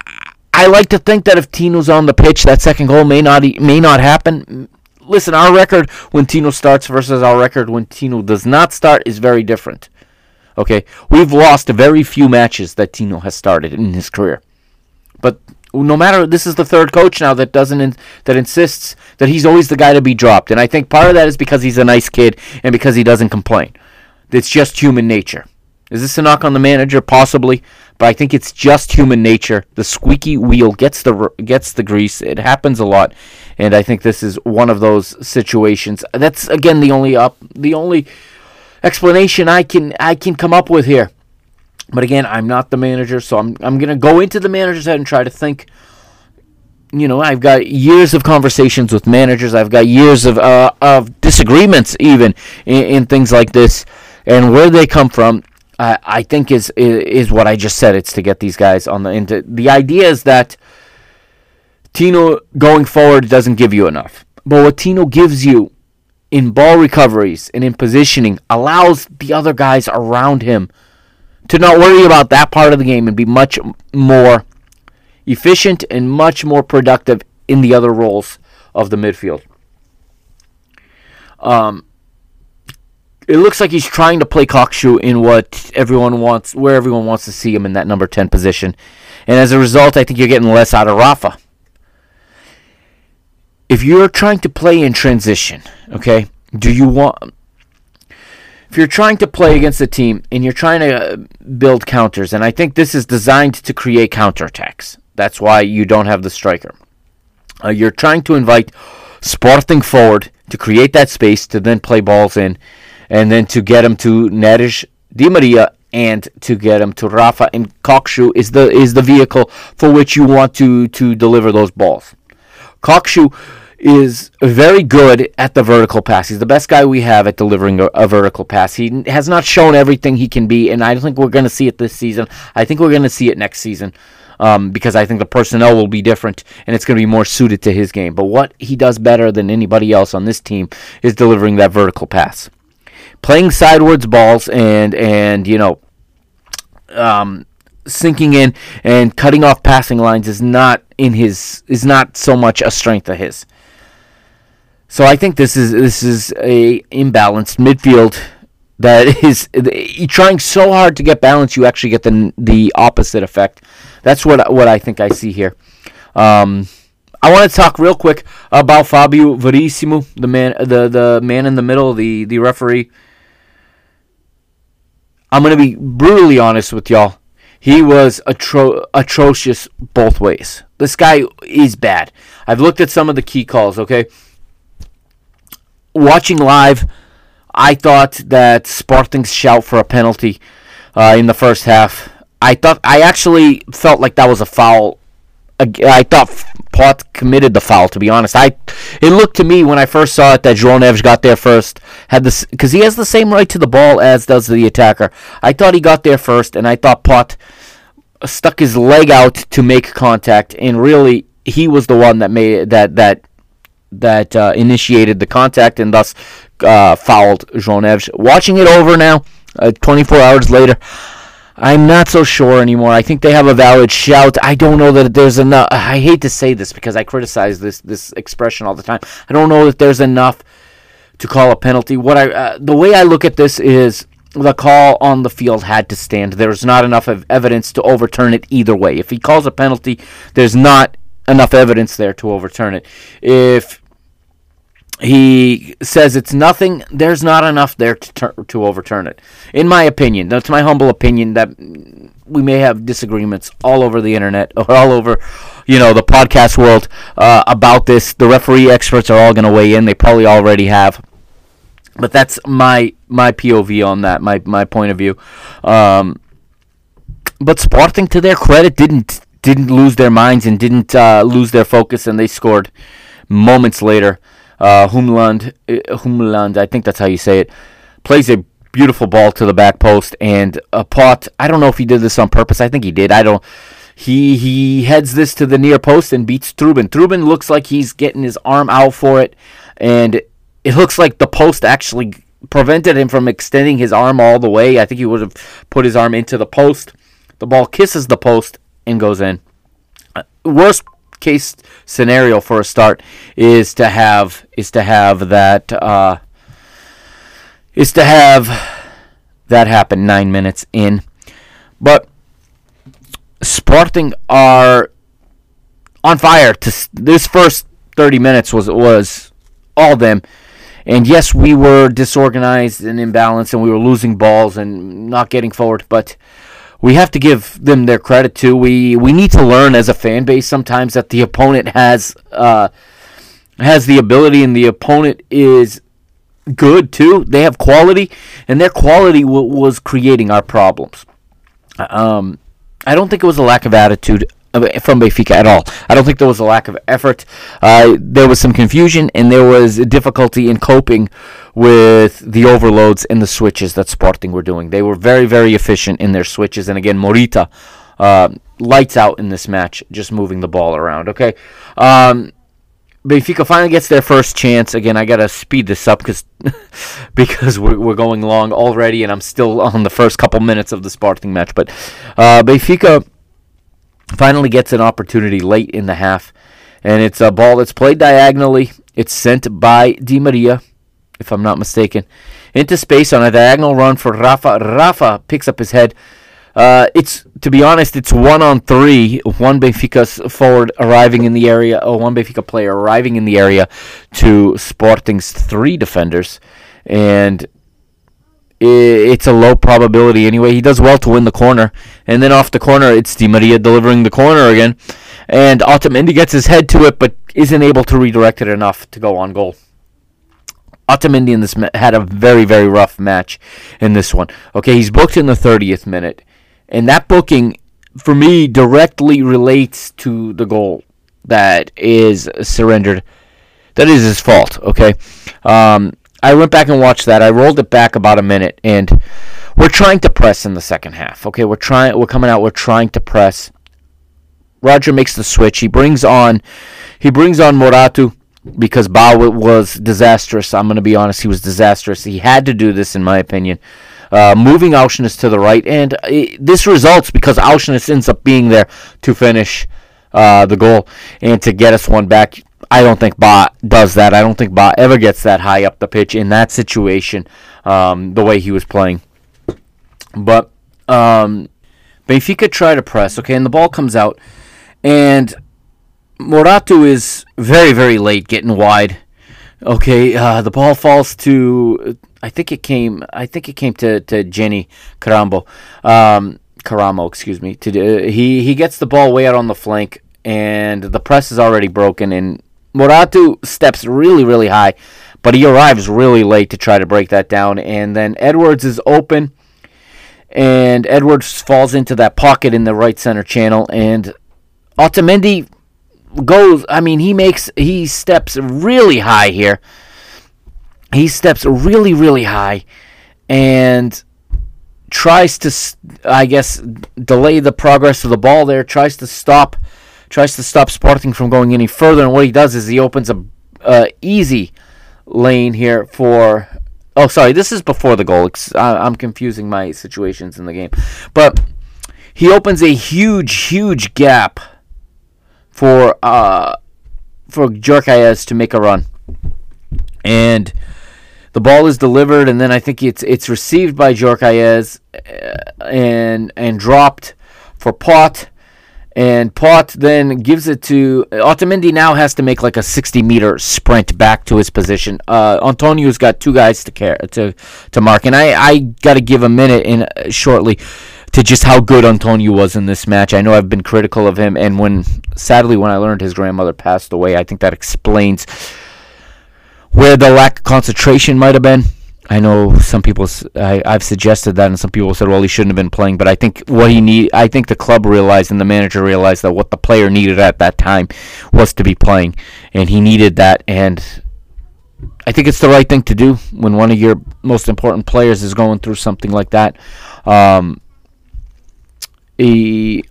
I like to think that if Tino's on the pitch, that second goal may not may not happen. Listen, our record when Tino starts versus our record when Tino does not start is very different. Okay, we've lost very few matches that Tino has started in his career. But no matter, this is the third coach now that doesn't in, that insists that he's always the guy to be dropped, and I think part of that is because he's a nice kid and because he doesn't complain. It's just human nature. Is this a knock on the manager? Possibly, but I think it's just human nature. The squeaky wheel gets the gets the grease. It happens a lot, and I think this is one of those situations. That's again the only up the only explanation I can I can come up with here. But again, I'm not the manager, so I'm I'm gonna go into the manager's head and try to think. You know, I've got years of conversations with managers. I've got years of uh, of disagreements, even in, in things like this, and where they come from. I I think is, is is what I just said. It's to get these guys on the into. The idea is that Tino going forward doesn't give you enough, but what Tino gives you in ball recoveries and in positioning allows the other guys around him to not worry about that part of the game and be much more efficient and much more productive in the other roles of the midfield. Um, it looks like he's trying to play Kökçü in what everyone wants, where everyone wants to see him in that number 10 position. And as a result, I think you're getting less out of Rafa. If you're trying to play in transition, okay, do you want if you're trying to play against a team and you're trying to build counters, and I think this is designed to create counterattacks. That's why you don't have the striker. Uh, you're trying to invite Sporting forward to create that space to then play balls in, and then to get him to Neres Di Maria and to get him to Rafa and Kökçü is the is the vehicle for which you want to to deliver those balls. Kökçü is very good at the vertical pass. He's the best guy we have at delivering a, a vertical pass. He has not shown everything he can be, and I don't think we're going to see it this season. I think we're going to see it next season um, because I think the personnel will be different and it's going to be more suited to his game. But what he does better than anybody else on this team is delivering that vertical pass, playing sidewards balls, and and you know. Um, sinking in and cutting off passing lines is not in his is not so much a strength of his. So I think this is this is a imbalanced midfield that is trying so hard to get balance you actually get the the opposite effect. That's what what I think I see here. Um, I want to talk real quick about Fabio Verissimo, the man the the man in the middle, the the referee. I'm going to be brutally honest with y'all. He was atro- atrocious both ways. This guy is bad. I've looked at some of the key calls, okay? Watching live, I thought that Sporting's shout for a penalty uh, in the first half, I thought I actually felt like that was a foul. I thought Pote committed the foul. To be honest, I it looked to me when I first saw it that João Neves got there first, had this because he has the same right to the ball as does the attacker. I thought he got there first, and I thought Pote stuck his leg out to make contact, and really he was the one that made that that that uh, initiated the contact and thus uh, fouled João Neves. Watching it over now, uh, 24 hours later, I'm not so sure anymore. I think they have a valid shout. I don't know that there's enough. I hate to say this because I criticize this this expression all the time. I don't know that there's enough to call a penalty. What I uh, the way I look at this is the call on the field had to stand. There's not enough of evidence to overturn it either way. If he calls a penalty, there's not enough evidence there to overturn it. If he says it's nothing, there's not enough there to tur- to overturn it. In my opinion, that's my humble opinion that we may have disagreements all over the internet or all over, you know, the podcast world uh, about this. The referee experts are all going to weigh in. They probably already have. But that's my my POV on that, my my point of view. Um, but Sporting, to their credit, didn't didn't lose their minds and didn't uh, lose their focus, and they scored moments later. Uh, Humland, uh, Humland, I think that's how you say it, plays a beautiful ball to the back post, and a Pote. I don't know if he did this on purpose. I think he did. I don't. He he heads this to the near post and beats Trubin. Trubin looks like he's getting his arm out for it, and it looks like the post actually prevented him from extending his arm all the way. I think he would have put his arm into the post. The ball kisses the post and goes in. Uh, worst case scenario for a start is to have is to have that uh, is to have that happen nine minutes in. But Sporting are on fire. To this first thirty minutes was was all them. And yes, we were disorganized and imbalanced, and we were losing balls and not getting forward. But we have to give them their credit too. We we need to learn as a fan base sometimes that the opponent has uh, has the ability, and the opponent is good too. They have quality, and their quality w- was creating our problems. Um, I don't think it was a lack of attitude from Benfica at all. I don't think there was a lack of effort. Uh, there was some confusion and there was difficulty in coping with the overloads and the switches that Sporting were doing. They were very, very efficient in their switches. And again, Morita, uh, lights out in this match, just moving the ball around. Okay. Um, Benfica finally gets their first chance. Again, I gotta speed this up because because we're, we're going long already, and I'm still on the first couple minutes of the Sporting match. But uh, Benfica finally gets an opportunity late in the half, and it's a ball that's played diagonally. It's sent by Di Maria, if I'm not mistaken, into space on a diagonal run for Rafa. Rafa picks up his head. Uh, it's to be honest, it's one on three. One Benfica's forward arriving in the area, or one Benfica player arriving in the area to Sporting's three defenders, and it's a low probability anyway. He does well to win the corner, and then off the corner, it's Di Maria delivering the corner again, and Otamendi gets his head to it, but isn't able to redirect it enough to go on goal. Otamendi in this ma- had a very very rough match in this one. Okay, he's booked in the 30th minute, and that booking for me directly relates to the goal that is surrendered. That is his fault. Okay, um, I went back and watched that. I rolled it back about a minute, and we're trying to press in the second half. Okay, we're trying. We're coming out. We're trying to press. Roger makes the switch. He brings on, he brings on Morato because Bah was disastrous. I'm going to be honest. He was disastrous. He had to do this, in my opinion. Uh, moving Aursnes to the right, and uh, this results because Aursnes ends up being there to finish uh, the goal and to get us one back. I don't think Bah does that. I don't think Bah ever gets that high up the pitch in that situation, um, the way he was playing. But um, Benfica try to press, okay, and the ball comes out, and Morato is very, very late getting wide. Okay, uh, the ball falls to. I think it came. I think it came to to Jenny Carambo, um, Caramo, excuse me. To uh, he he gets the ball way out on the flank, and the press is already broken. And Morato steps really, really high, but he arrives really late to try to break that down. And then Edwards is open, and Edwards falls into that pocket in the right center channel, and Otamendi goes. I mean, he makes he steps really high here. He steps really, really high, and tries to, I guess, delay the progress of the ball there. Tries to stop, tries to stop Sporting from going any further. And what he does is he opens a uh, easy lane here for. Oh, sorry, this is before the goal. I'm confusing my situations in the game, but he opens a huge, huge gap for uh for Gyökeres to make a run, and the ball is delivered, and then I think it's it's received by Gyökeres uh, and and dropped for Pote. And Pote then gives it to Otamendi. Now has to make like a 60 meter sprint back to his position. Uh, Antonio's got two guys to care to to mark, and I I got to give a minute in uh, shortly to just how good Antonio was in this match. I know I've been critical of him, and when sadly when I learned his grandmother passed away, I think that explains where the lack of concentration might have been. I know some people. I, have suggested that, and some people said, "Well, he shouldn't have been playing." But I think what he need. I think the club realized and the manager realized that what the player needed at that time was to be playing, and he needed that. And I think it's the right thing to do when one of your most important players is going through something like that. Um, he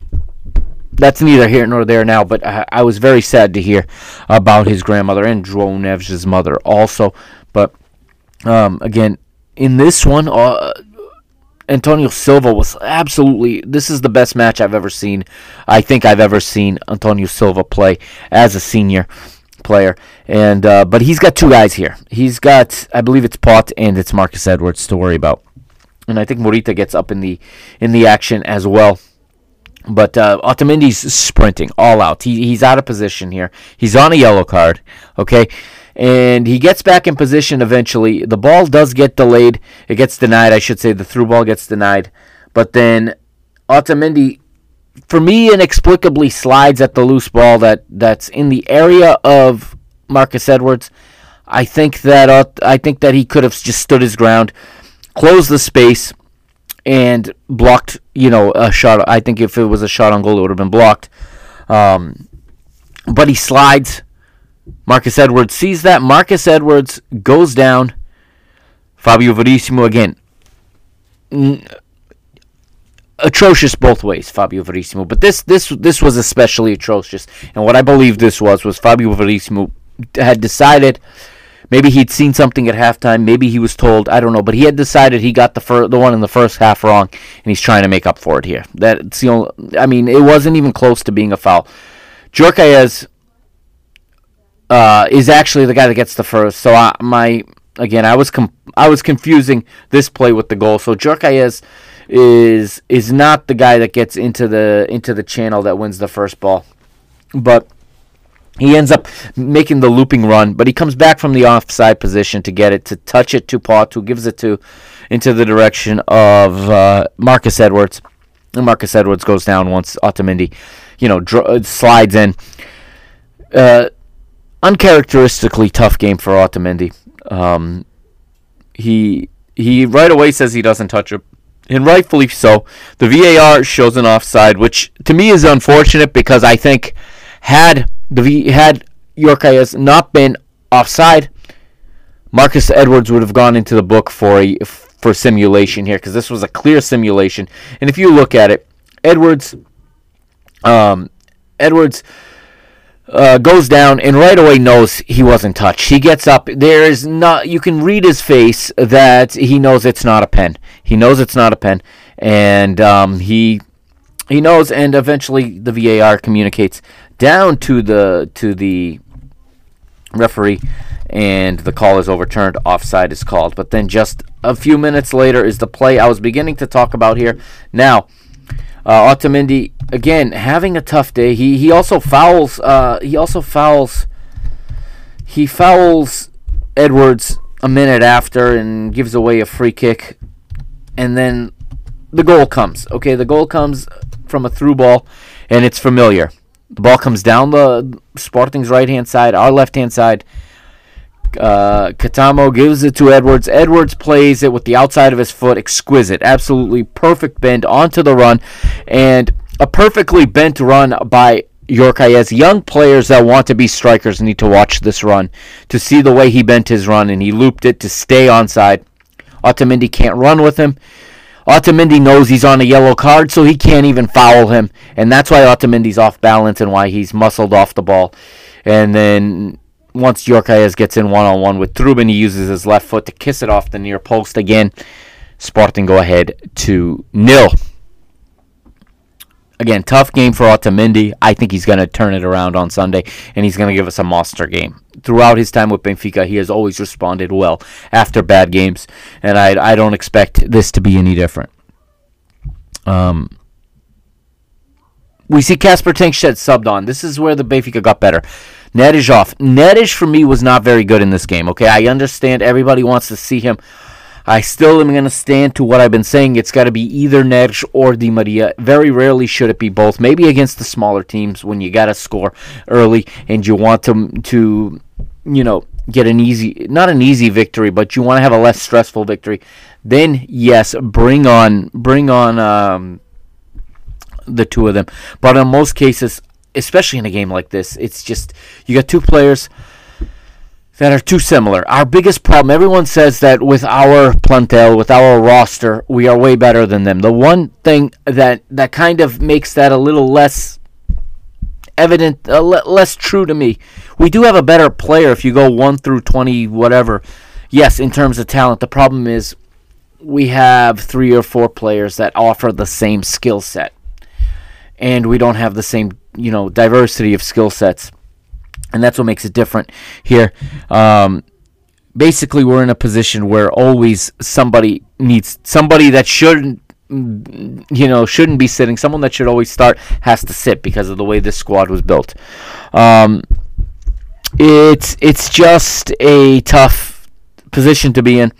that's neither here nor there now, but I, I was very sad to hear about his grandmother and João Neves' mother also. But um, again, in this one, uh, Antonio Silva was absolutely. This is the best match I've ever seen. I think I've ever seen Antonio Silva play as a senior player. And uh, but he's got two guys here. He's got, I believe it's Pote and it's Marcus Edwards to worry about. And I think Morita gets up in the in the action as well. But uh, Otamendi's sprinting all out. He, he's out of position here. He's on a yellow card. Okay. And he gets back in position eventually. The ball does get delayed. It gets denied, I should say. The through ball gets denied. But then Otamendi, for me, inexplicably slides at the loose ball that, that's in the area of Marcus Edwards. I think that uh, I think that he could have just stood his ground, closed the space, and blocked, you know, a shot. I think if it was a shot on goal, it would have been blocked. Um, but he slides. Marcus Edwards sees that. Marcus Edwards goes down. Fabio Verissimo again. N- atrocious both ways, Fabio Verissimo. But this this this was especially atrocious. And what I believe this was was Fabio Verissimo had decided maybe he'd seen something at halftime, maybe he was told, I don't know, but he had decided he got the fir- the one in the first half wrong and he's trying to make up for it here. That's the only I mean, it wasn't even close to being a foul. Gyökeres uh, is actually the guy that gets the first. So I, my again, I was com- I was confusing this play with the goal. So Gyökeres is is not the guy that gets into the into the channel that wins the first ball, but he ends up making the looping run. But he comes back from the offside position to get it to touch it to Pote, who gives it to into the direction of uh, Marcus Edwards. And Marcus Edwards goes down once Otamendi, you know, dr- slides in. Uh, uncharacteristically tough game for Otamendi. Um, he he right away says he doesn't touch it, and rightfully so. The VAR shows an offside, which to me is unfortunate because I think had v, had Gyökeres not been offside, Marcus Edwards would have gone into the book for a for simulation here because this was a clear simulation. And if you look at it, Edwards, um, Edwards uh, goes down and right away knows he wasn't touched. He gets up. There is not. You can read his face that he knows it's not a pen. He knows it's not a pen, and um, he he knows. And eventually, the VAR communicates down to the to the referee, and the call is overturned. Offside is called. But then, just a few minutes later, is the play I was beginning to talk about here. Now. Uh, Otamendi again having a tough day. He he also fouls. Uh, he also fouls. He fouls Edwards a minute after and gives away a free kick, and then the goal comes. Okay, the goal comes from a through ball, and it's familiar. The ball comes down the Sporting's right hand side, our left hand side, Uh, Catamo gives it to Edwards. Edwards plays it with the outside of his foot, exquisite, absolutely perfect bend onto the run, and a perfectly bent run by Gyökeres. Young players that want to be strikers need to watch this run to see the way he bent his run and he looped it to stay onside. Otamendi can't run with him. Otamendi knows he's on a yellow card, so he can't even foul him, and that's why Otamendi's off balance and why he's muscled off the ball. And then once Gyökeres gets in one on one with Trubin, he uses his left foot to kiss it off the near post again. Sporting go ahead to nil. Again, tough game for Otamendi. I think he's going to turn it around on Sunday, and he's going to give us a monster game. Throughout his time with Benfica, he has always responded well after bad games, and I, I don't expect this to be any different. Um, we see Kasper Tengstedt subbed on. This is where the Benfica got better. Neres off. Neres for me was not very good in this game. Okay, I understand everybody wants to see him. I still am going to stand to what I've been saying. It's got to be either Neres or Di Maria. Very rarely should it be both. Maybe against the smaller teams when you got to score early and you want to to you know get an easy not an easy victory, but you want to have a less stressful victory. Then yes, bring on bring on um, the two of them. But in most cases, especially in a game like this, it's just you got two players that are too similar. Our biggest problem, everyone says that with our plantel, with our roster, we are way better than them. The one thing that that kind of makes that a little less evident, uh, le- less true to me, we do have a better player if you go 1 through 20 whatever. Yes, in terms of talent, the problem is we have three or four players that offer the same skill set. And we don't have the same, you know, diversity of skill sets and that's what makes it different here. Um, basically, we're in a position where always somebody needs somebody that shouldn't, you know, shouldn't be sitting. Someone that should always start has to sit because of the way this squad was built. Um, it's it's just a tough position to be in.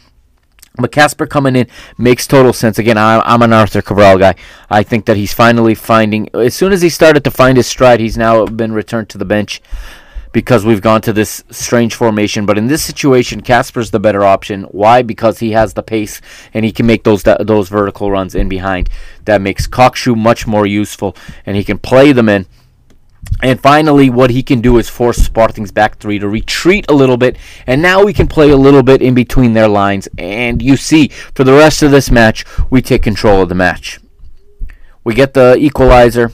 But Kasper coming in makes total sense. Again, I, I'm an Arthur Cabral guy. I think that he's finally finding. As soon as he started to find his stride, he's now been returned to the bench because we've gone to this strange formation. But in this situation, Kasper's the better option. Why? Because he has the pace and he can make those those vertical runs in behind. That makes Kökçü much more useful, and he can play them in. And finally, what he can do is force Sporting's back three to retreat a little bit, and now we can play a little bit in between their lines. And you see, for the rest of this match, we take control of the match. We get the equalizer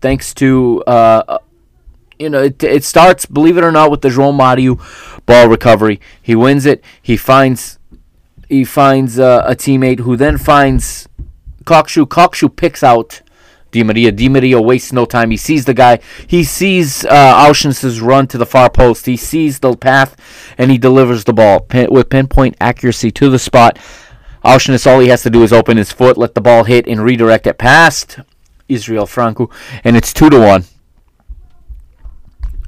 thanks to uh, you know, it, it starts, believe it or not, with the João Mario ball recovery. He wins it. He finds he finds uh, a teammate who then finds Kökçü. Kökçü picks out Di Maria. Di Maria wastes no time. He sees the guy. He sees uh, Aursnes's run to the far post. He sees the path, and he delivers the ball pin, with pinpoint accuracy to the spot. Aursnes, all he has to do is open his foot, let the ball hit, and redirect it past Israel Franco, and it's two to one.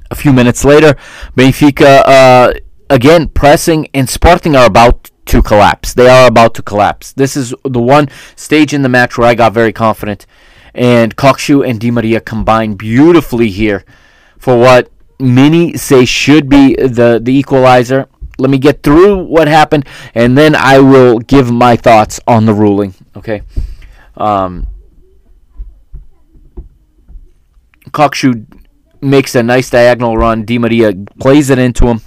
A few minutes later, Benfica uh, again pressing and Sporting are about to collapse. They are about to collapse. This is the one stage in the match where I got very confident, and Kökçü and Di Maria combine beautifully here for what many say should be the the equalizer. Let me get through what happened, and then I will give my thoughts on the ruling. Okay. Um, Kökçü makes a nice diagonal run. Di Maria plays it into him.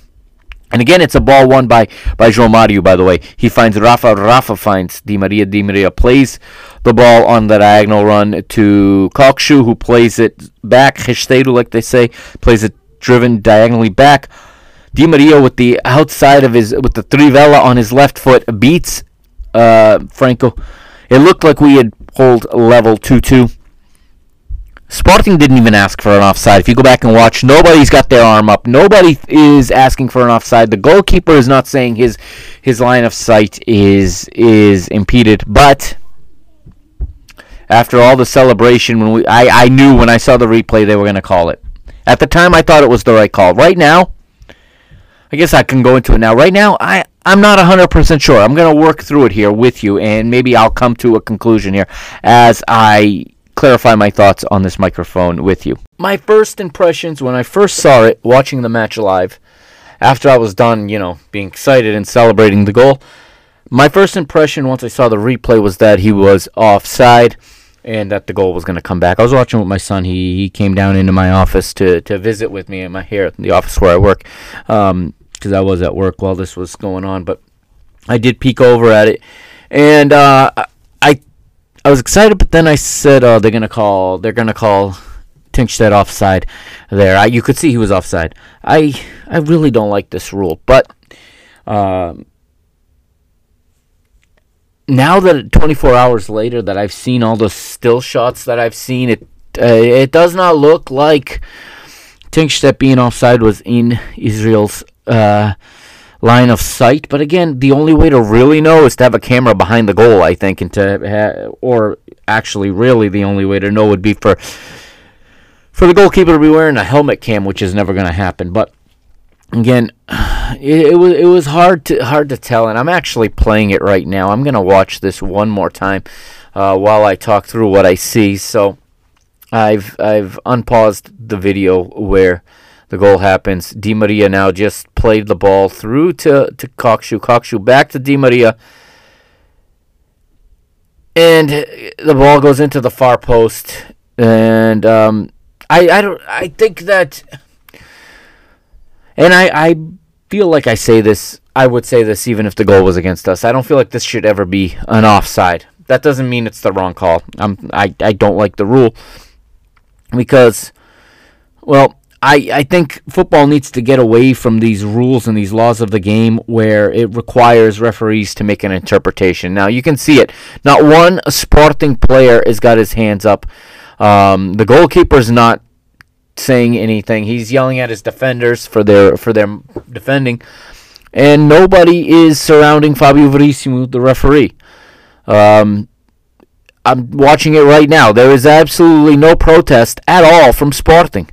And again, it's a ball won by, by João Mario, by the way. He finds Rafa. Rafa finds Di Maria. Di Maria plays the ball on the diagonal run to Kökçü, who plays it back. Rasteiro, like they say, plays it driven diagonally back. Di Maria with the outside of his, with the trivela on his left foot, beats uh, Franco. It looked like we had pulled level 2 2. Sporting didn't even ask for an offside. If you go back and watch, nobody's got their arm up. Nobody is asking for an offside. The goalkeeper is not saying his his line of sight is is impeded. But after all the celebration, when we I, I knew when I saw the replay they were going to call it. At the time, I thought it was the right call. Right now, I guess I can go into it now. Right now, I I'm not 100% sure. I'm going to work through it here with you, and maybe I'll come to a conclusion here as I clarify my thoughts on this microphone with you. My first impressions when I first saw it, watching the match live, after I was done, you know, being excited and celebrating the goal, my first impression once I saw the replay was that he was offside and that the goal was going to come back. I was watching with my son. He he came down into my office to, to visit with me in my here the office where I work because um, I was at work while this was going on. But I did peek over at it, and uh, I I was excited. But then I said, "Oh, they're gonna call. They're gonna call." Tengstedt offside there. I, you could see he was offside. I I really don't like this rule, but um, now that 24 hours later that I've seen all the still shots that I've seen, it uh, it does not look like Tengstedt being offside was in Israel's uh, line of sight. But again, the only way to really know is to have a camera behind the goal. I think, and to ha- or actually, really, the only way to know would be for for the goalkeeper to be wearing a helmet cam, which is never going to happen. But again, it, it, was it was hard to hard to tell, and I'm actually playing it right now. I'm gonna watch this one more time uh, while I talk through what I see. So I've I've unpaused the video where the goal happens. Di Maria now just played the ball through to to Kökçü. Kökçü back to Di Maria. And the ball goes into the far post, and um, I I don't I think that and I, I feel like I say this, I would say this even if the goal was against us. I don't feel like this should ever be an offside. That doesn't mean it's the wrong call. I'm, I, I don't like the rule because, well, I, I think football needs to get away from these rules and these laws of the game where it requires referees to make an interpretation. Now, you can see it. Not one sporting player has got his hands up. Um, the goalkeeper's not saying anything. He's yelling at his defenders for their for their defending, and nobody is surrounding Fabio Verissimo, the referee. Um, I'm watching it right now. There is absolutely no protest at all from Sporting.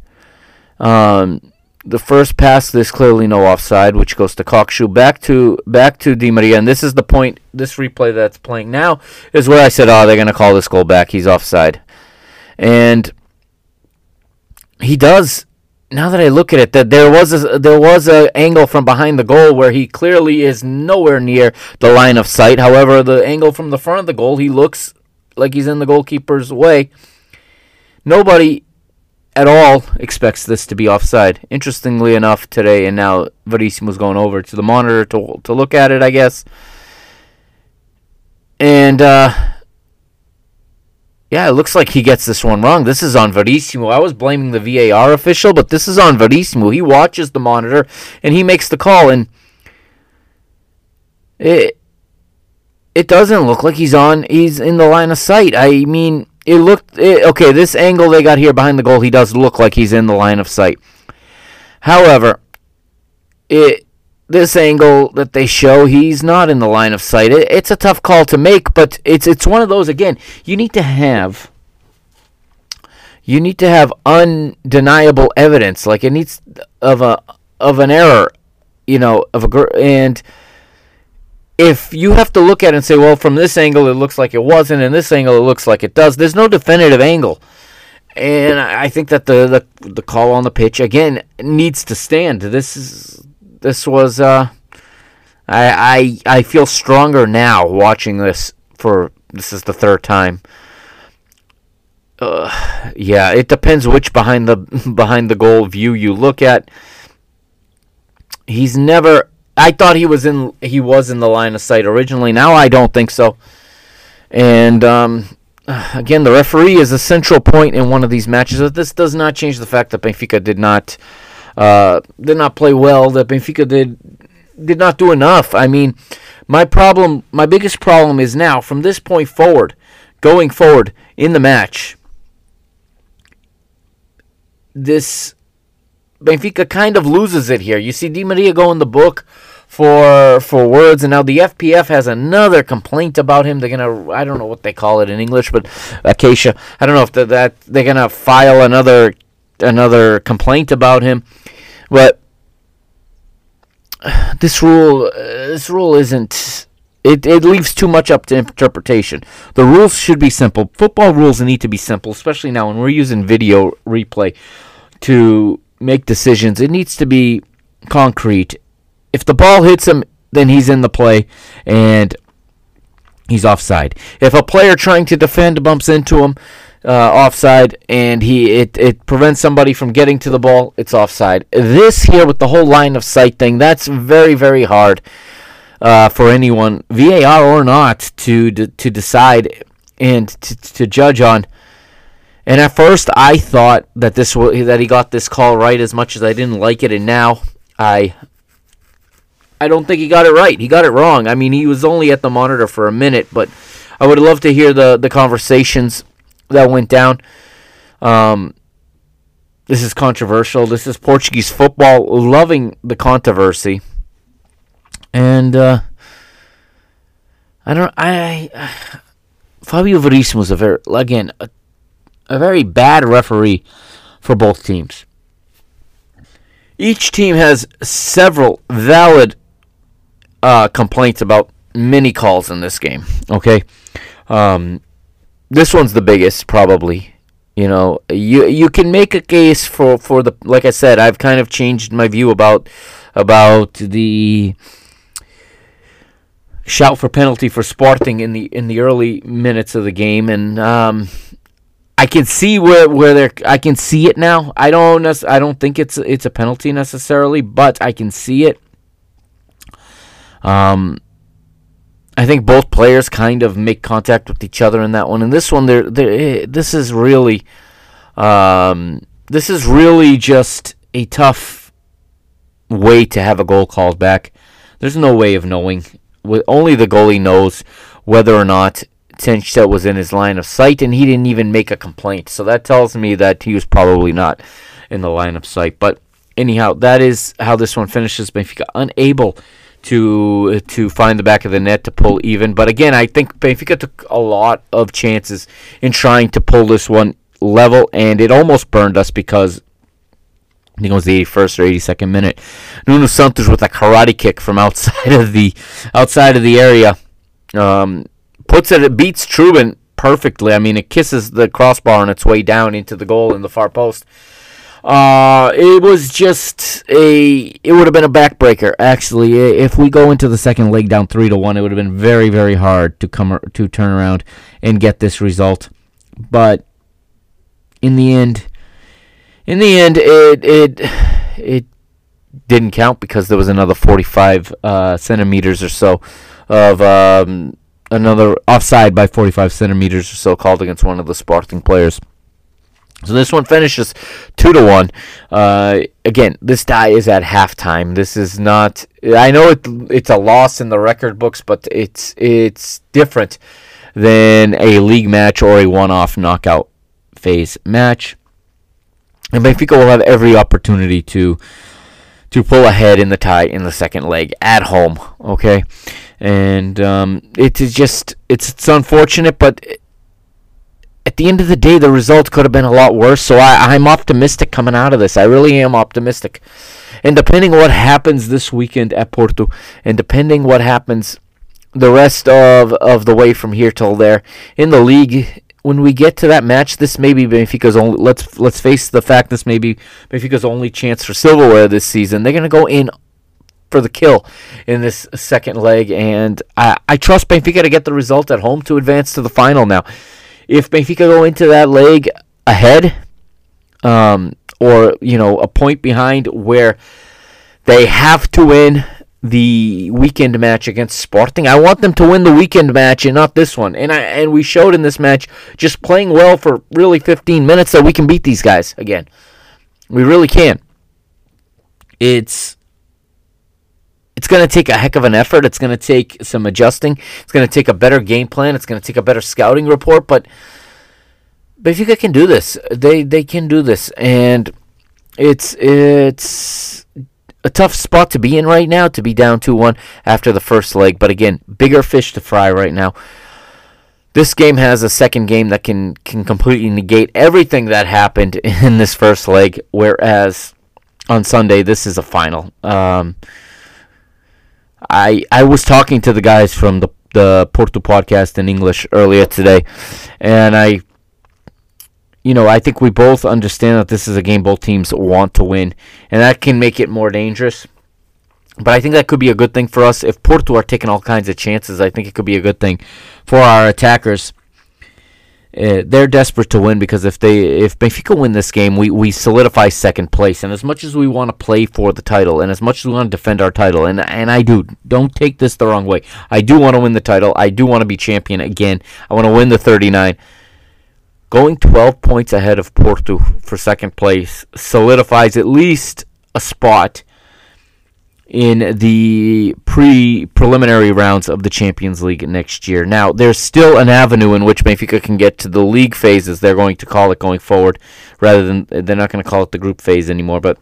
Um, the first pass, there's clearly no offside, which goes to Kökçü. Back to back to Di Maria, and this is the point. This replay that's playing now is where I said, "Oh, they're gonna call this goal back. He's offside," and he does. Now that I look at it, that there was a, there was a angle from behind the goal where he clearly is nowhere near the line of sight. However, the angle from the front of the goal, he looks like he's in the goalkeeper's way. Nobody at all expects this to be offside. Interestingly enough, today and now Verissimo's going over to the monitor to to look at it, I guess. And uh, yeah, it looks like he gets this one wrong. This is on Verissimo. I was blaming the VAR official, but this is on Verissimo. He watches the monitor and he makes the call, and it it doesn't look like he's on. He's in the line of sight. I mean, it looked it, okay. This angle they got here behind the goal, he does look like he's in the line of sight. However, it this angle that they show, he's not in the line of sight. It, it's a tough call to make, but it's it's one of those again. You need to have you need to have undeniable evidence, like it needs of a of an error, you know, of a and if you have to look at it and say, well, from this angle it looks like it wasn't, and this angle it looks like it does. There's no definitive angle. And I think that the, the the call on the pitch again needs to stand. This is this was uh, I I I feel stronger now watching this for this is the third time. Uh, yeah, it depends which behind the behind the goal view you look at. He's never. I thought he was in. He was in the line of sight originally. Now I don't think so. And um, again, the referee is a central point in one of these matches. But this does not change the fact that Benfica did not uh, did not play well. That Benfica did did not do enough. I mean, my problem, my biggest problem is now from this point forward, going forward in the match. This Benfica kind of loses it here. You see Di Maria go in the book for for words, and now the FPF has another complaint about him. They're gonna I don't know what they call it in English, but Acacia. I don't know if that they're gonna file another another complaint about him. But this rule, uh, this rule isn't. It, it leaves too much up to interpretation. The rules should be simple. Football rules need to be simple, especially now when we're using video replay to make decisions. It needs to be concrete. If the ball hits him, then he's in the play and he's offside. If a player trying to defend bumps into him, uh, offside, and he it, it prevents somebody from getting to the ball, it's offside. This here with the whole line of sight thing, that's very very hard uh, for anyone, VAR or not, to to decide and to, to judge on. And at first, I thought that this that he got this call right as much as I didn't like it, and now I I don't think he got it right. He got it wrong. I mean, he was only at the monitor for a minute, but I would love to hear the the conversations that went down. Um, this is controversial. This is Portuguese football loving the controversy, and uh, I don't. I, I Fabio Verissimo was a very again a, a very bad referee for both teams. Each team has several valid uh, complaints about many calls in this game. Okay, um, this one's the biggest probably. You know, you you can make a case for, for the like I said, I've kind of changed my view about about the shout for penalty for Sporting in the in the early minutes of the game, and um, I can see where where they're. I can see it now. I don't. I don't think it's it's a penalty necessarily, but I can see it. Um, I think both players kind of make contact with each other in that one. And this one, they're eh, this is really, um, this is really just a tough way to have a goal called back. There's no way of knowing. Only the goalie knows whether or not Tengstedt was in his line of sight, and he didn't even make a complaint. So that tells me that he was probably not in the line of sight. But anyhow, that is how this one finishes. Benfica unable to to find the back of the net to pull even. But again, I think Benfica took a lot of chances in trying to pull this one level, and it almost burned us because I think it was the 81st or 82nd minute. Nuno Santos with a karate kick from outside of the outside of the area um, puts it. It beats Trubin perfectly. I mean, it kisses the crossbar on its way down into the goal in the far post. Uh, it was just a. It would have been a backbreaker. Actually, if we go into the second leg down three to one, it would have been very, very hard to come to turn around and get this result. But in the end, in the end, it it it didn't count because there was another 45 uh, centimeters or so of um, another offside by 45 centimeters or so called against one of the Sporting players. So this one finishes two to one. Uh, again, this tie is at halftime. This is not. I know it, it's a loss in the record books, but it's it's different than a league match or a one-off knockout phase match. And Benfica will have every opportunity to to pull ahead in the tie in the second leg at home. Okay, and um, it is just it's it's unfortunate, but. At the end of the day, the result could have been a lot worse. So I, I'm optimistic coming out of this. I really am optimistic. And depending what happens this weekend at Porto, and depending what happens the rest of, of the way from here till there in the league, when we get to that match, this may be Benfica's only. Let's let's face the fact this may be Benfica's only chance for silverware this season. They're gonna go in for the kill in this second leg, and I I trust Benfica to get the result at home to advance to the final now if Benfica go into that leg ahead, um, or you know a point behind, where they have to win the weekend match against Sporting. I want them to win the weekend match and not this one. And I and we showed in this match just playing well for really 15 minutes that we can beat these guys again. We really can. It's it's going to take a heck of an effort. It's going to take some adjusting. It's going to take a better game plan. It's going to take a better scouting report. But Benfica can do this. They they can do this, and it's it's a tough spot to be in right now. To be down two one after the first leg, but again, bigger fish to fry right now. This game has a second game that can can completely negate everything that happened in this first leg. Whereas on Sunday, this is a final. Um, I I was talking to the guys from the the Porto podcast in English earlier today, and I, you know, I think we both understand that this is a game both teams want to win, and that can make it more dangerous. But I think that could be a good thing for us. If Porto are taking all kinds of chances, I think it could be a good thing for our attackers. Uh, they're desperate to win because if they if Benfica win this game, we, we solidify second place. And as much as we want to play for the title, and as much as we want to defend our title, and and I do, don't take this the wrong way. I do want to win the title. I do want to be champion again. I want to win the 39. Going 12 points ahead of Porto for second place solidifies at least a spot in the pre preliminary rounds of the Champions League next year. Now, there's still an avenue in which Benfica can get to the league phases. They're going to call it going forward, rather than they're not going to call it the group phase anymore. But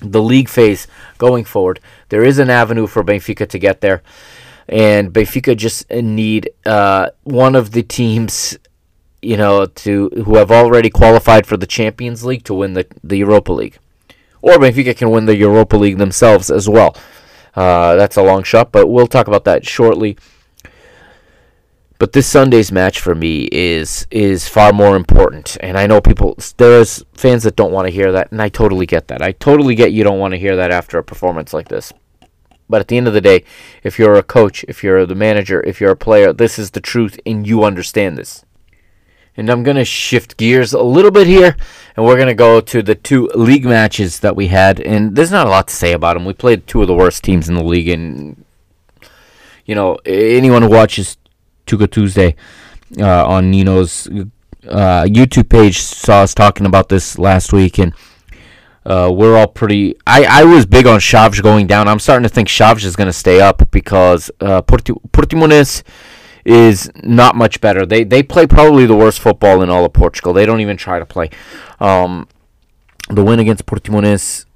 the league phase going forward, there is an avenue for Benfica to get there, and Benfica just need uh, one of the teams. You know, to who have already qualified for the Champions League to win the, the Europa League or Benfica can win the Europa League themselves as well. Uh, that's a long shot, but we'll talk about that shortly. But this Sunday's match for me is is far more important, and I know people there's fans that don't want to hear that, and I totally get that. I totally get you don't want to hear that after a performance like this. But at the end of the day, if you're a coach, if you're the manager, if you're a player, this is the truth, and you understand this. And I'm going to shift gears a little bit here, and we're going to go to the two league matches that we had. And there's not a lot to say about them. We played two of the worst teams in the league, and, you know, anyone who watches Tuga Tuesday uh, on Nino's uh, YouTube page saw us talking about this last week, and uh, we're all pretty. I, I was big on Chaves going down. I'm starting to think Chaves is going to stay up because uh, Portimonense is not much better. They they play probably the worst football in all of Portugal. They don't even try to play. Um, the win against Portimonense,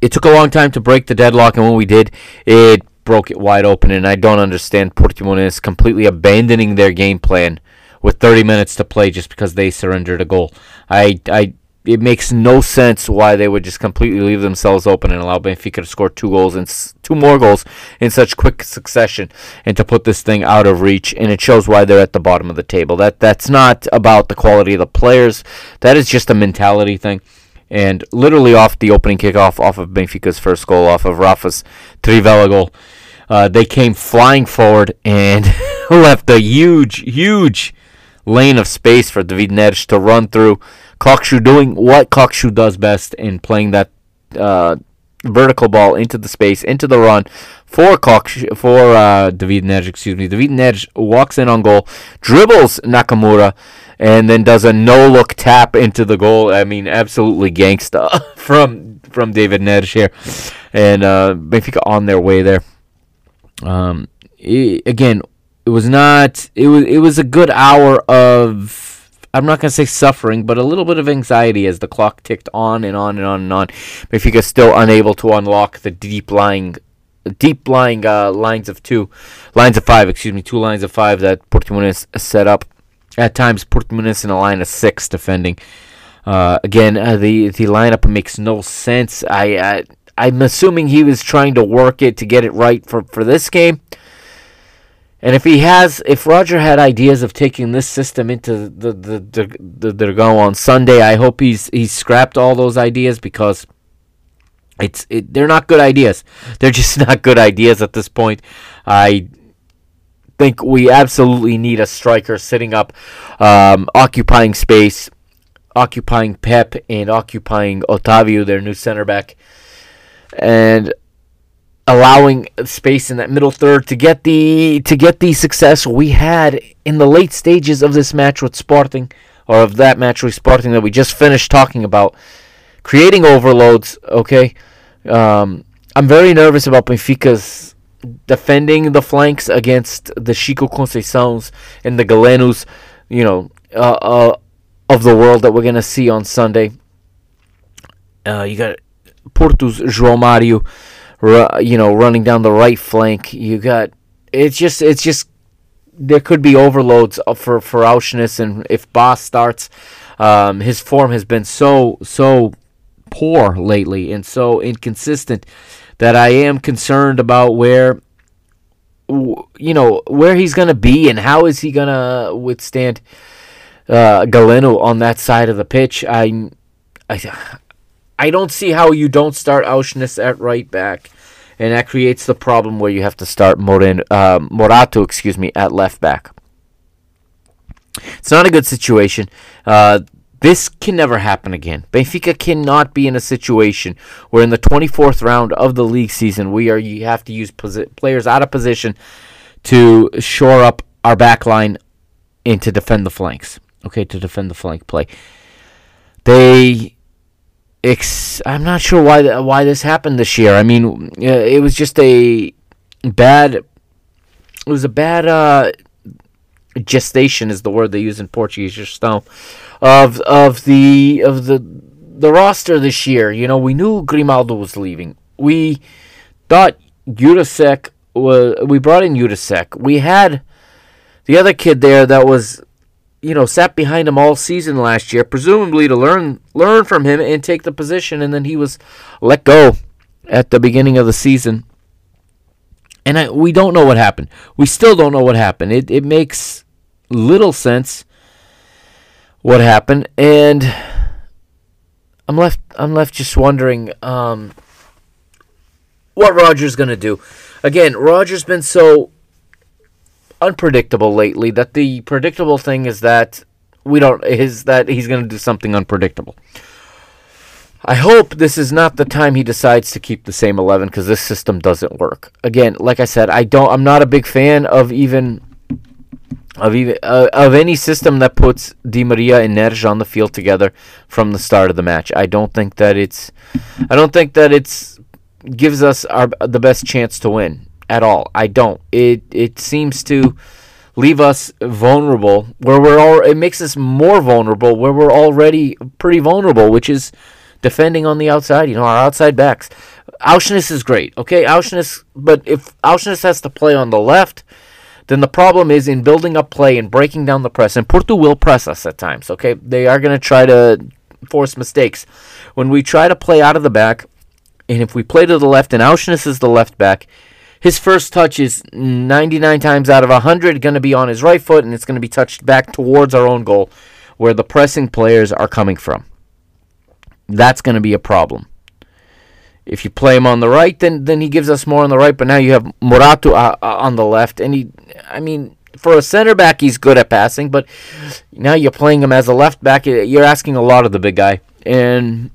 it took a long time to break the deadlock, and when we did, it broke it wide open. And I don't understand Portimonense completely abandoning their game plan with 30 minutes to play just because they surrendered a goal. I I it makes no sense why they would just completely leave themselves open and allow Benfica to score two goals and two more goals in such quick succession and to put this thing out of reach. And it shows why they're at the bottom of the table. That that's not about the quality of the players. That is just a mentality thing. And literally off the opening kickoff, off of Benfica's first goal, off of Rafa's Trivela goal, uh, they came flying forward and left a huge, huge lane of space for David Neres to run through. Kökçü doing what Kökçü does best in playing that uh, vertical ball into the space, into the run for for uh, David Neres, excuse me. David Neres walks in on goal, dribbles Nakamura, and then does a no-look tap into the goal. I mean, absolutely gangsta from from David Neres here, and uh, Benfica on their way there. Um, it, again, it was not. It was. It was a good hour of I'm not going to say suffering, but a little bit of anxiety as the clock ticked on and on and on and on. Benfica still unable to unlock the deep lying, deep lying uh, lines of two, lines of five, excuse me, two lines of five that Portimonense set up. At times, Portimonense in a line of six defending. Uh, again, uh, the the lineup makes no sense. I, I I'm assuming he was trying to work it to get it right for, for this game. And if he has, if Roger had ideas of taking this system into the the the, the, the go on Sunday, I hope he's he's scrapped all those ideas because it's it, they're not good ideas. They're just not good ideas at this point. I think we absolutely need a striker sitting up, um, occupying space, occupying Pepe and occupying Otavio, their new center back, and allowing space in that middle third to get the to get the success we had in the late stages of this match with Sporting or of that match with Sporting that we just finished talking about. Creating overloads okay? Um, I'm very nervous about Benfica's defending the flanks against the Chico Conceiçãos and the Galenos you know uh, uh, of the world that we're going to see on Sunday. Uh, you got Porto's João Mario you know, running down the right flank. You got it's just it's just there could be overloads for for Aursnes, and if Boss starts, um, his form has been so so poor lately and so inconsistent that I am concerned about where you know where he's gonna be and how is he gonna withstand uh, Galeno on that side of the pitch. I I I don't see how you don't start Aursnes at right back and that creates the problem where you have to start Moren, uh, Morato, excuse me, at left back. It's not a good situation. Uh, this can never happen again. Benfica cannot be in a situation where in the 24th round of the league season we are you have to use posi- players out of position to shore up our back line and to defend the flanks. Okay, to defend the flank play. They ex- I'm not sure why th- why this happened this year. I mean, uh, it was just a bad it was a bad uh gestation is the word they use in Portuguese just now of of the of the the roster this year. You know, we knew Grimaldo was leaving. We thought Jurasek was we brought in Jurasek. We had the other kid there that was you know sat behind him all season last year, presumably to learn learn from him and take the position, and then he was let go at the beginning of the season. And I, we don't know what happened. We still don't know what happened. It it makes little sense what happened, and I'm left I'm left just wondering um, what Roger's gonna do. Again, Roger's been so unpredictable lately that the predictable thing is that we don't is that he's gonna do something unpredictable. I hope this is not the time he decides to keep the same 11 because this system doesn't work. Again, like I said, I don't. I'm not a big fan of even of even uh, of any system that puts Di Maria and Neres on the field together from the start of the match. I don't think that it's I don't think that it's gives us our the best chance to win at all. I don't. It it seems to leave us vulnerable where we're all it makes us more vulnerable where we're already pretty vulnerable, which is defending on the outside, you know, our outside backs. Aursnes is great, okay? Aursnes, but if Aursnes has to play on the left, then the problem is in building up play and breaking down the press. And Porto will press us at times, okay? They are going to try to force mistakes. When we try to play out of the back, and if we play to the left and Aursnes is the left back, his first touch is 99 times out of 100 going to be on his right foot, and it's going to be touched back towards our own goal where the pressing players are coming from. That's going to be a problem. If you play him on the right, then then he gives us more on the right. But now you have Morato uh, uh, on the left, and he, I mean, for a center back, he's good at passing. But now you're playing him as a left back. You're asking a lot of the big guy, and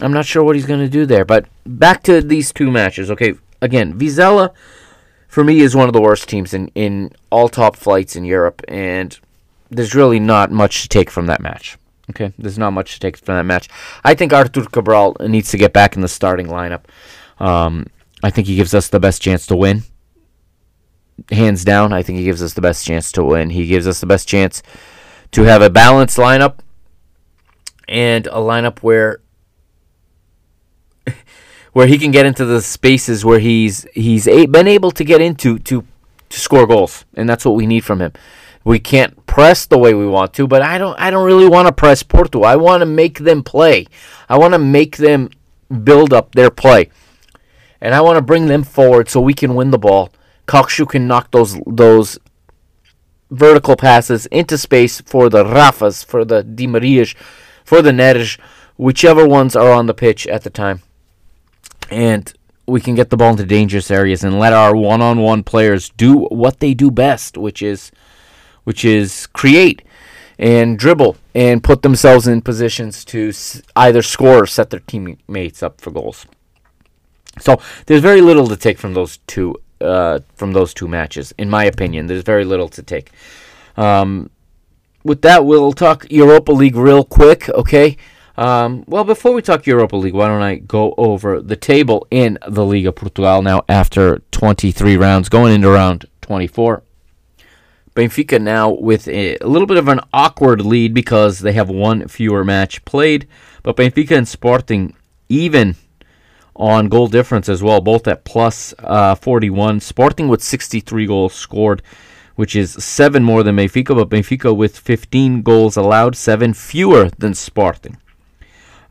I'm not sure what he's going to do there. But back to these two matches. Okay, again, Vizela for me is one of the worst teams in in all top flights in Europe, and there's really not much to take from that match. Okay, there's not much to take from that match. I think Arthur Cabral needs to get back in the starting lineup. Um, I think he gives us the best chance to win. Hands down, I think he gives us the best chance to win. He gives us the best chance to have a balanced lineup and a lineup where where he can get into the spaces where he's he's a, been able to get into to to score goals, and that's what we need from him. We can't press the way we want to, but I don't I don't really want to press Porto. I want to make them play. I want to make them build up their play. And I want to bring them forward so we can win the ball. Kökçü can knock those those vertical passes into space for the Rafas, for the Di Marias, for the Neres, whichever ones are on the pitch at the time. And we can get the ball into dangerous areas and let our one-on-one players do what they do best, which is which is create and dribble and put themselves in positions to either score or set their teammates up for goals. So there's very little to take from those two uh, from those two matches, in my opinion. There's very little to take. Um, with that, we'll talk Europa League real quick, okay? Um, well, before we talk Europa League, why don't I go over the table in the Liga Portugal now after 23 rounds, going into round 24. Benfica now with a, a, little bit of an awkward lead because they have one fewer match played, but Benfica and Sporting even on goal difference as well, both at plus, uh, 41. Sporting with 63 goals scored, which is seven more than Benfica, but Benfica with 15 goals allowed, seven fewer than Sporting.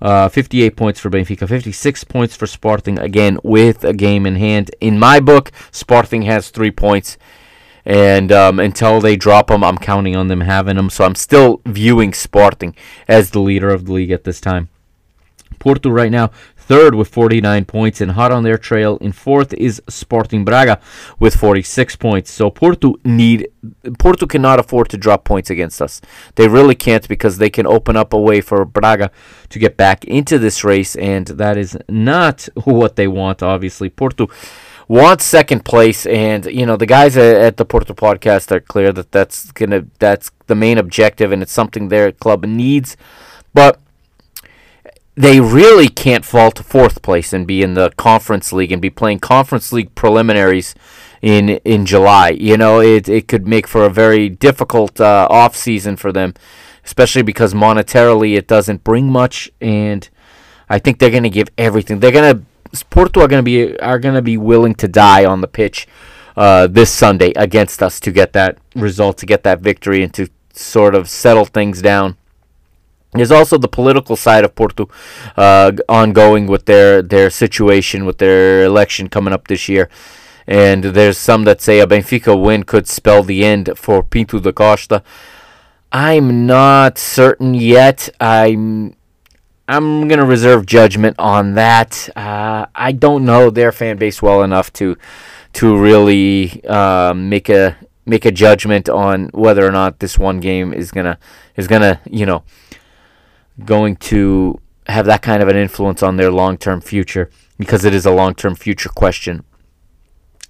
Uh, 58 points for Benfica, 56 points for Sporting, again with a game in hand. In my book, Sporting has three points and um, until they drop them, I'm counting on them having them. So I'm still viewing Sporting as the leader of the league at this time. Porto right now third with 49 points, and hot on their trail in fourth is Sporting Braga with 46 points. So Porto need Porto cannot afford to drop points against us. They really can't because they can open up a way for Braga to get back into this race, and that is not what they want. Obviously, Porto wants second place, and you know the guys at, the Porto podcast are clear that that's gonna that's the main objective, and it's something their club needs. But they really can't fall to fourth place and be in the conference league and be playing conference league preliminaries in in July. You know, it it could make for a very difficult uh, off season for them, especially because monetarily it doesn't bring much, and I think they're going to give everything. They're going to Porto are going to be are going to be willing to die on the pitch uh, this Sunday against us to get that result, to get that victory, and to sort of settle things down. There's also the political side of Porto uh, ongoing with their, their situation, with their election coming up this year. And there's some that say a Benfica win could spell the end for Pinto da Costa. I'm not certain yet. I'm I'm gonna reserve judgment on that. Uh, I don't know their fan base well enough to to really uh, make a make a judgment on whether or not this one game is gonna is gonna you know going to have that kind of an influence on their long term future because it is a long term future question.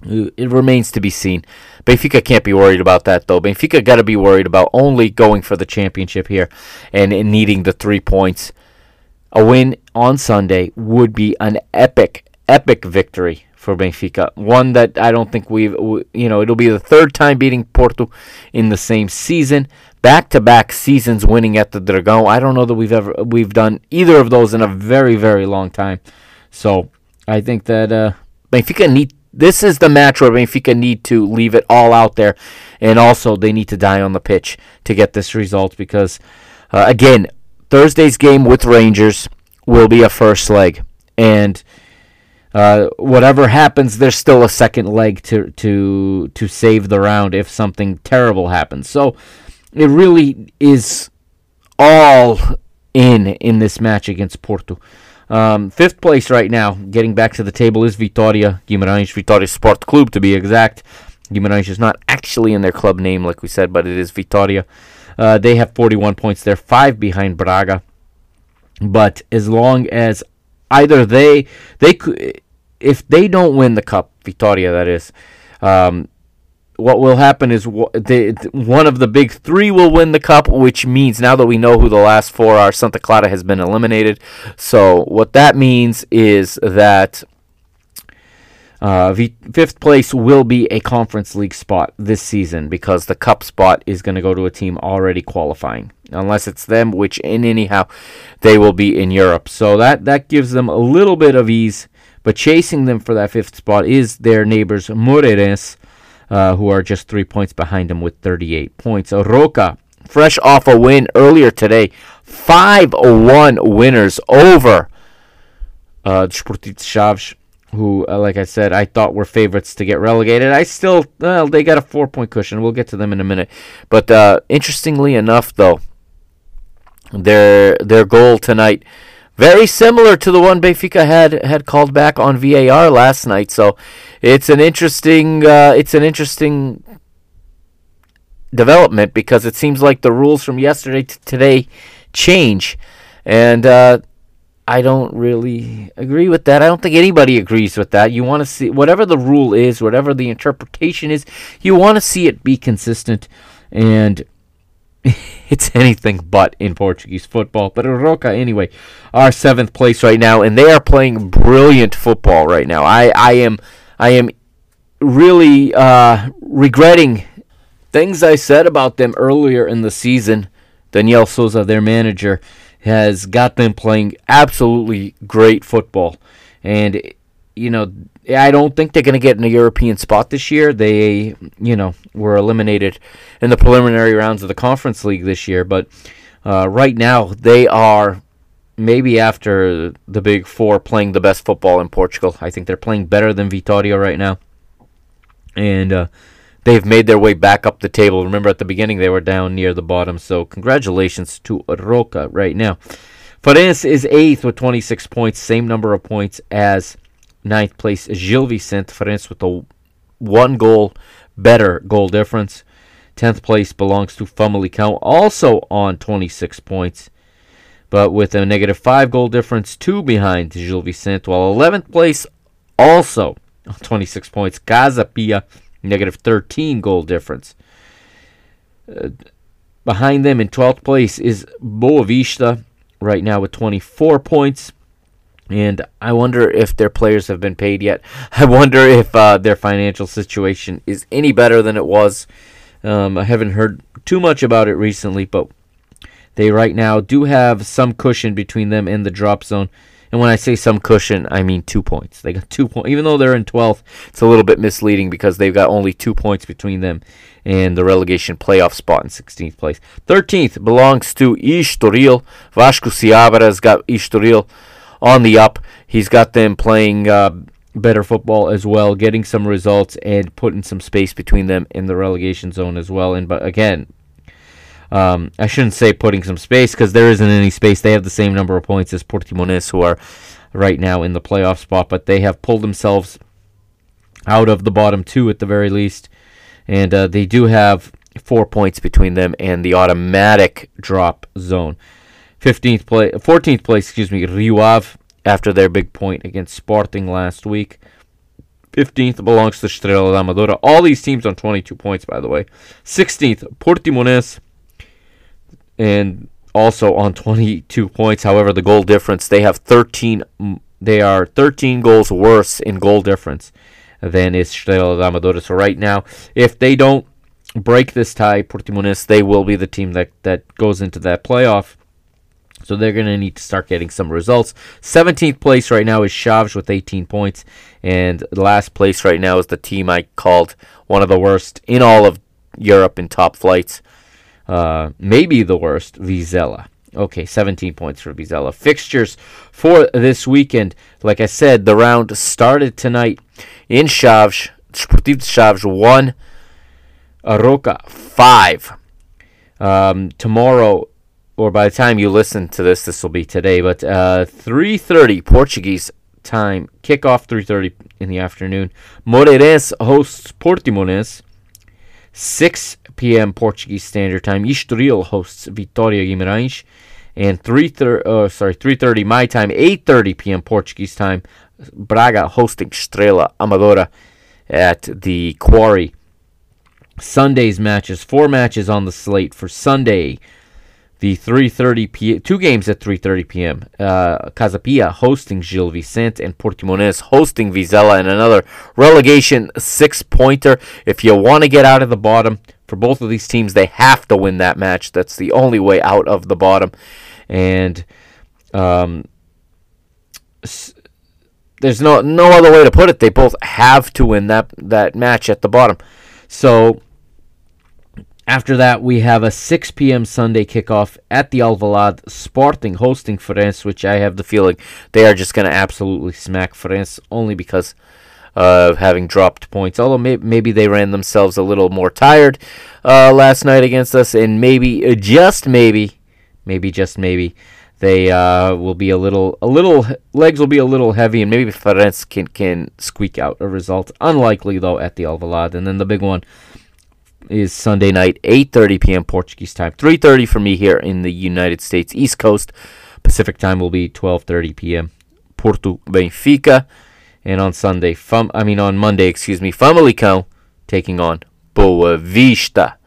Uh, it remains to be seen. Benfica can't be worried about that though. Benfica got to be worried about only going for the championship here and needing the three points. A win on Sunday would be an epic, epic victory for Benfica. One that I don't think we've, you know, it'll be the third time beating Porto in the same season back-to-back seasons winning at the Dragão. I don't know that we've ever we've done either of those in a very very long time. So I think that uh, Benfica need this is the match where Benfica need to leave it all out there, and also they need to die on the pitch to get this result because uh, again Thursday's game with Rangers will be a first leg and. Uh, whatever happens, there's still a second leg to to to save the round if something terrible happens. So it really is all in in this match against Porto. Um, fifth place right now, getting back to the table, is Vitória Guimarães, Vitória Sport Club to be exact. Guimarães is not actually in their club name, like we said, but it is Vitória. Uh, they have 41 points. They're five behind Braga. But as long as either they they could, if they don't win the cup, Vitória that is, um, what will happen is one of the big three will win the cup, which means now that we know who the last four are, Santa Clara has been eliminated. So what that means is that uh, fifth place will be a conference league spot this season because the cup spot is going to go to a team already qualifying, unless it's them, which in anyhow they will be in Europe. So that that gives them a little bit of ease. But chasing them for that fifth spot is their neighbors Moreirense uh, who are just three points behind them with 38 points. Roca, fresh off a win earlier today, 5 1 winners over uh, Chaves, who, uh, like I said, I thought were favorites to get relegated. I still, well, they got a four point cushion. We'll get to them in a minute. But uh, interestingly enough, though, their their goal tonight very similar to the one Benfica had had called back on VAR last night. So it's an interesting uh, it's an interesting development because it seems like the rules from yesterday to today change, and uh, I don't really agree with that. I don't think anybody agrees with that. You want to see whatever the rule is, whatever the interpretation is, you want to see it be consistent and it's anything but in Portuguese football. But Roca, anyway, are seventh place right now, and they are playing brilliant football right now. I, I am I am really uh, regretting things I said about them earlier in the season. Daniel Sousa, their manager, has got them playing absolutely great football, and you know I don't think they're going to get in a European spot this year. They, you know, were eliminated in the preliminary rounds of the Conference League this year, but uh, right now they are maybe after the Big Four playing the best football in Portugal. I think they're playing better than Vitória right now, and uh, they've made their way back up the table. Remember at the beginning they were down near the bottom, so congratulations to Roca right now. Farense is eighth with 26 points, same number of points as ninth place Gil Vicente. Farense with a one goal better goal difference. 10th place belongs to Famalicão, also on 26 points, but with a negative 5 goal difference, two behind Gil Vicente, while 11th place also on 26 points, Casa Pia, negative 13 goal difference. Uh, behind them in 12th place is Boavista, right now with 24 points. And I wonder if their players have been paid yet. I wonder if uh, their financial situation is any better than it was. Um, I haven't heard too much about it recently, but they right now do have some cushion between them and the drop zone. And when I say some cushion, I mean two points. They got two points. Even though they're in 12th, it's a little bit misleading because they've got only two points between them and the relegation playoff spot in 16th place. 13th belongs to Estoril. Vasco Seabra's got Estoril on the up. He's got them playing uh, better football as well, getting some results and putting some space between them in the relegation zone as well. And but again, um, I shouldn't say putting some space because there isn't any space. They have the same number of points as Portimonense, who are right now in the playoff spot, but they have pulled themselves out of the bottom two at the very least, and uh, they do have four points between them and the automatic drop zone. 15th place, 14th place, excuse me, Rio Ave after their big point against Sporting last week. 15th belongs to Estrela da Amadora. All these teams on 22 points, by the way. 16th, Portimonense, and also on 22 points. However, the goal difference, they have 13. They are 13 goals worse in goal difference than Estrela da Amadora. So right now, if they don't break this tie, Portimonense, they will be the team that, that goes into that playoff. So they're going to need to start getting some results. 17th place right now is Chaves with 18 points. And last place right now is the team I called one of the worst in all of Europe in top flights. Uh, maybe the worst, Vizela. Okay, 17 points for Vizela. Fixtures for this weekend. Like I said, the round started tonight in Chaves. Sportivo de Chaves 1, Arouca 5. Um, tomorrow, or by the time you listen to this, this will be today. But uh, 3:30 Portuguese time kickoff. 3:30 in the afternoon. Moreirense hosts Portimonense. 6 p.m. Portuguese Standard Time. Estoril hosts Vitória Guimarães. And 3 uh, sorry 3:30 my time, 8:30 p.m. Portuguese time. Braga hosting Estrela Amadora at the Quarry. Sunday's matches, four matches on the slate for Sunday the 3:30 p. two games at 3:30 p.m. Uh, Casa Pia hosting Gil Vicente and Portimonense hosting Vizela and another relegation six-pointer. If you want to get out of the bottom for both of these teams, they have to win that match. That's the only way out of the bottom, and um, there's no no other way to put it. They both have to win that that match at the bottom. So after that, we have a 6 p.m. Sunday kickoff at the Alvalade, Sporting hosting Farense, which I have the feeling they are just going to absolutely smack Farense only because of having dropped points. Although may- maybe they ran themselves a little more tired uh, last night against us, and maybe, uh, just maybe, maybe just maybe, they uh, will be a little, a little legs will be a little heavy, and maybe Farense can can squeak out a result. Unlikely though at the Alvalade, and then the big one is Sunday night, 8:30 p.m. Portuguese time, 3:30 for me here in the United States East Coast. Pacific time will be 12:30 p.m. Porto Benfica, and on Sunday, fam- I mean on Monday, excuse me, Famalicão taking on Boa Vista.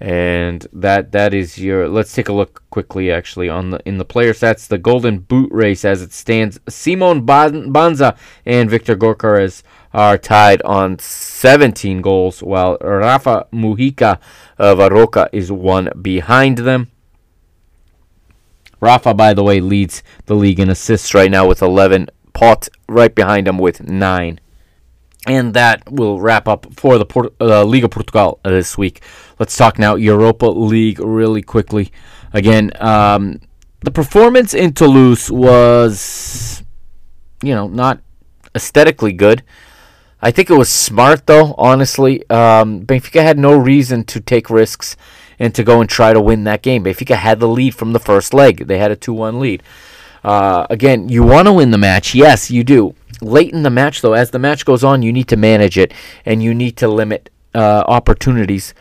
And that that is your. Let's take a look quickly, actually, on the in the player stats. The Golden Boot race as it stands. Simon Banza and Viktor Gyökeres are tied on 17 goals, while Rafa Mujica of Arouca is one behind them. Rafa, by the way, leads the league in assists right now with 11. Pote right behind him with 9. And that will wrap up for the Port- uh, Liga Portugal this week. Let's talk now Europa League really quickly. Again, um, the performance in Toulouse was, you know, not aesthetically good. I think it was smart, though, honestly. Um, Benfica had no reason to take risks and to go and try to win that game. Benfica had the lead from the first leg. They had a 2-1 lead. Uh, again, you want to win the match. Yes, you do. Late in the match, though, as the match goes on, you need to manage it and you need to limit uh, opportunities.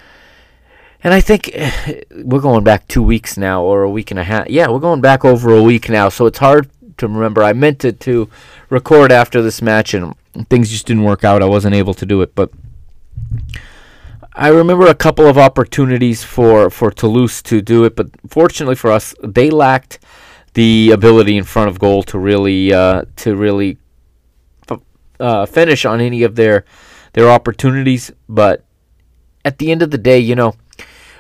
And I think we're going back two weeks now, or a week and a half. Yeah, we're going back over a week now, so it's hard to remember. I meant to, to record after this match, and things just didn't work out. I wasn't able to do it, but I remember a couple of opportunities for, for Toulouse to do it, but fortunately for us, they lacked the ability in front of goal to really uh, to really uh, finish on any of their their opportunities. But at the end of the day, you know,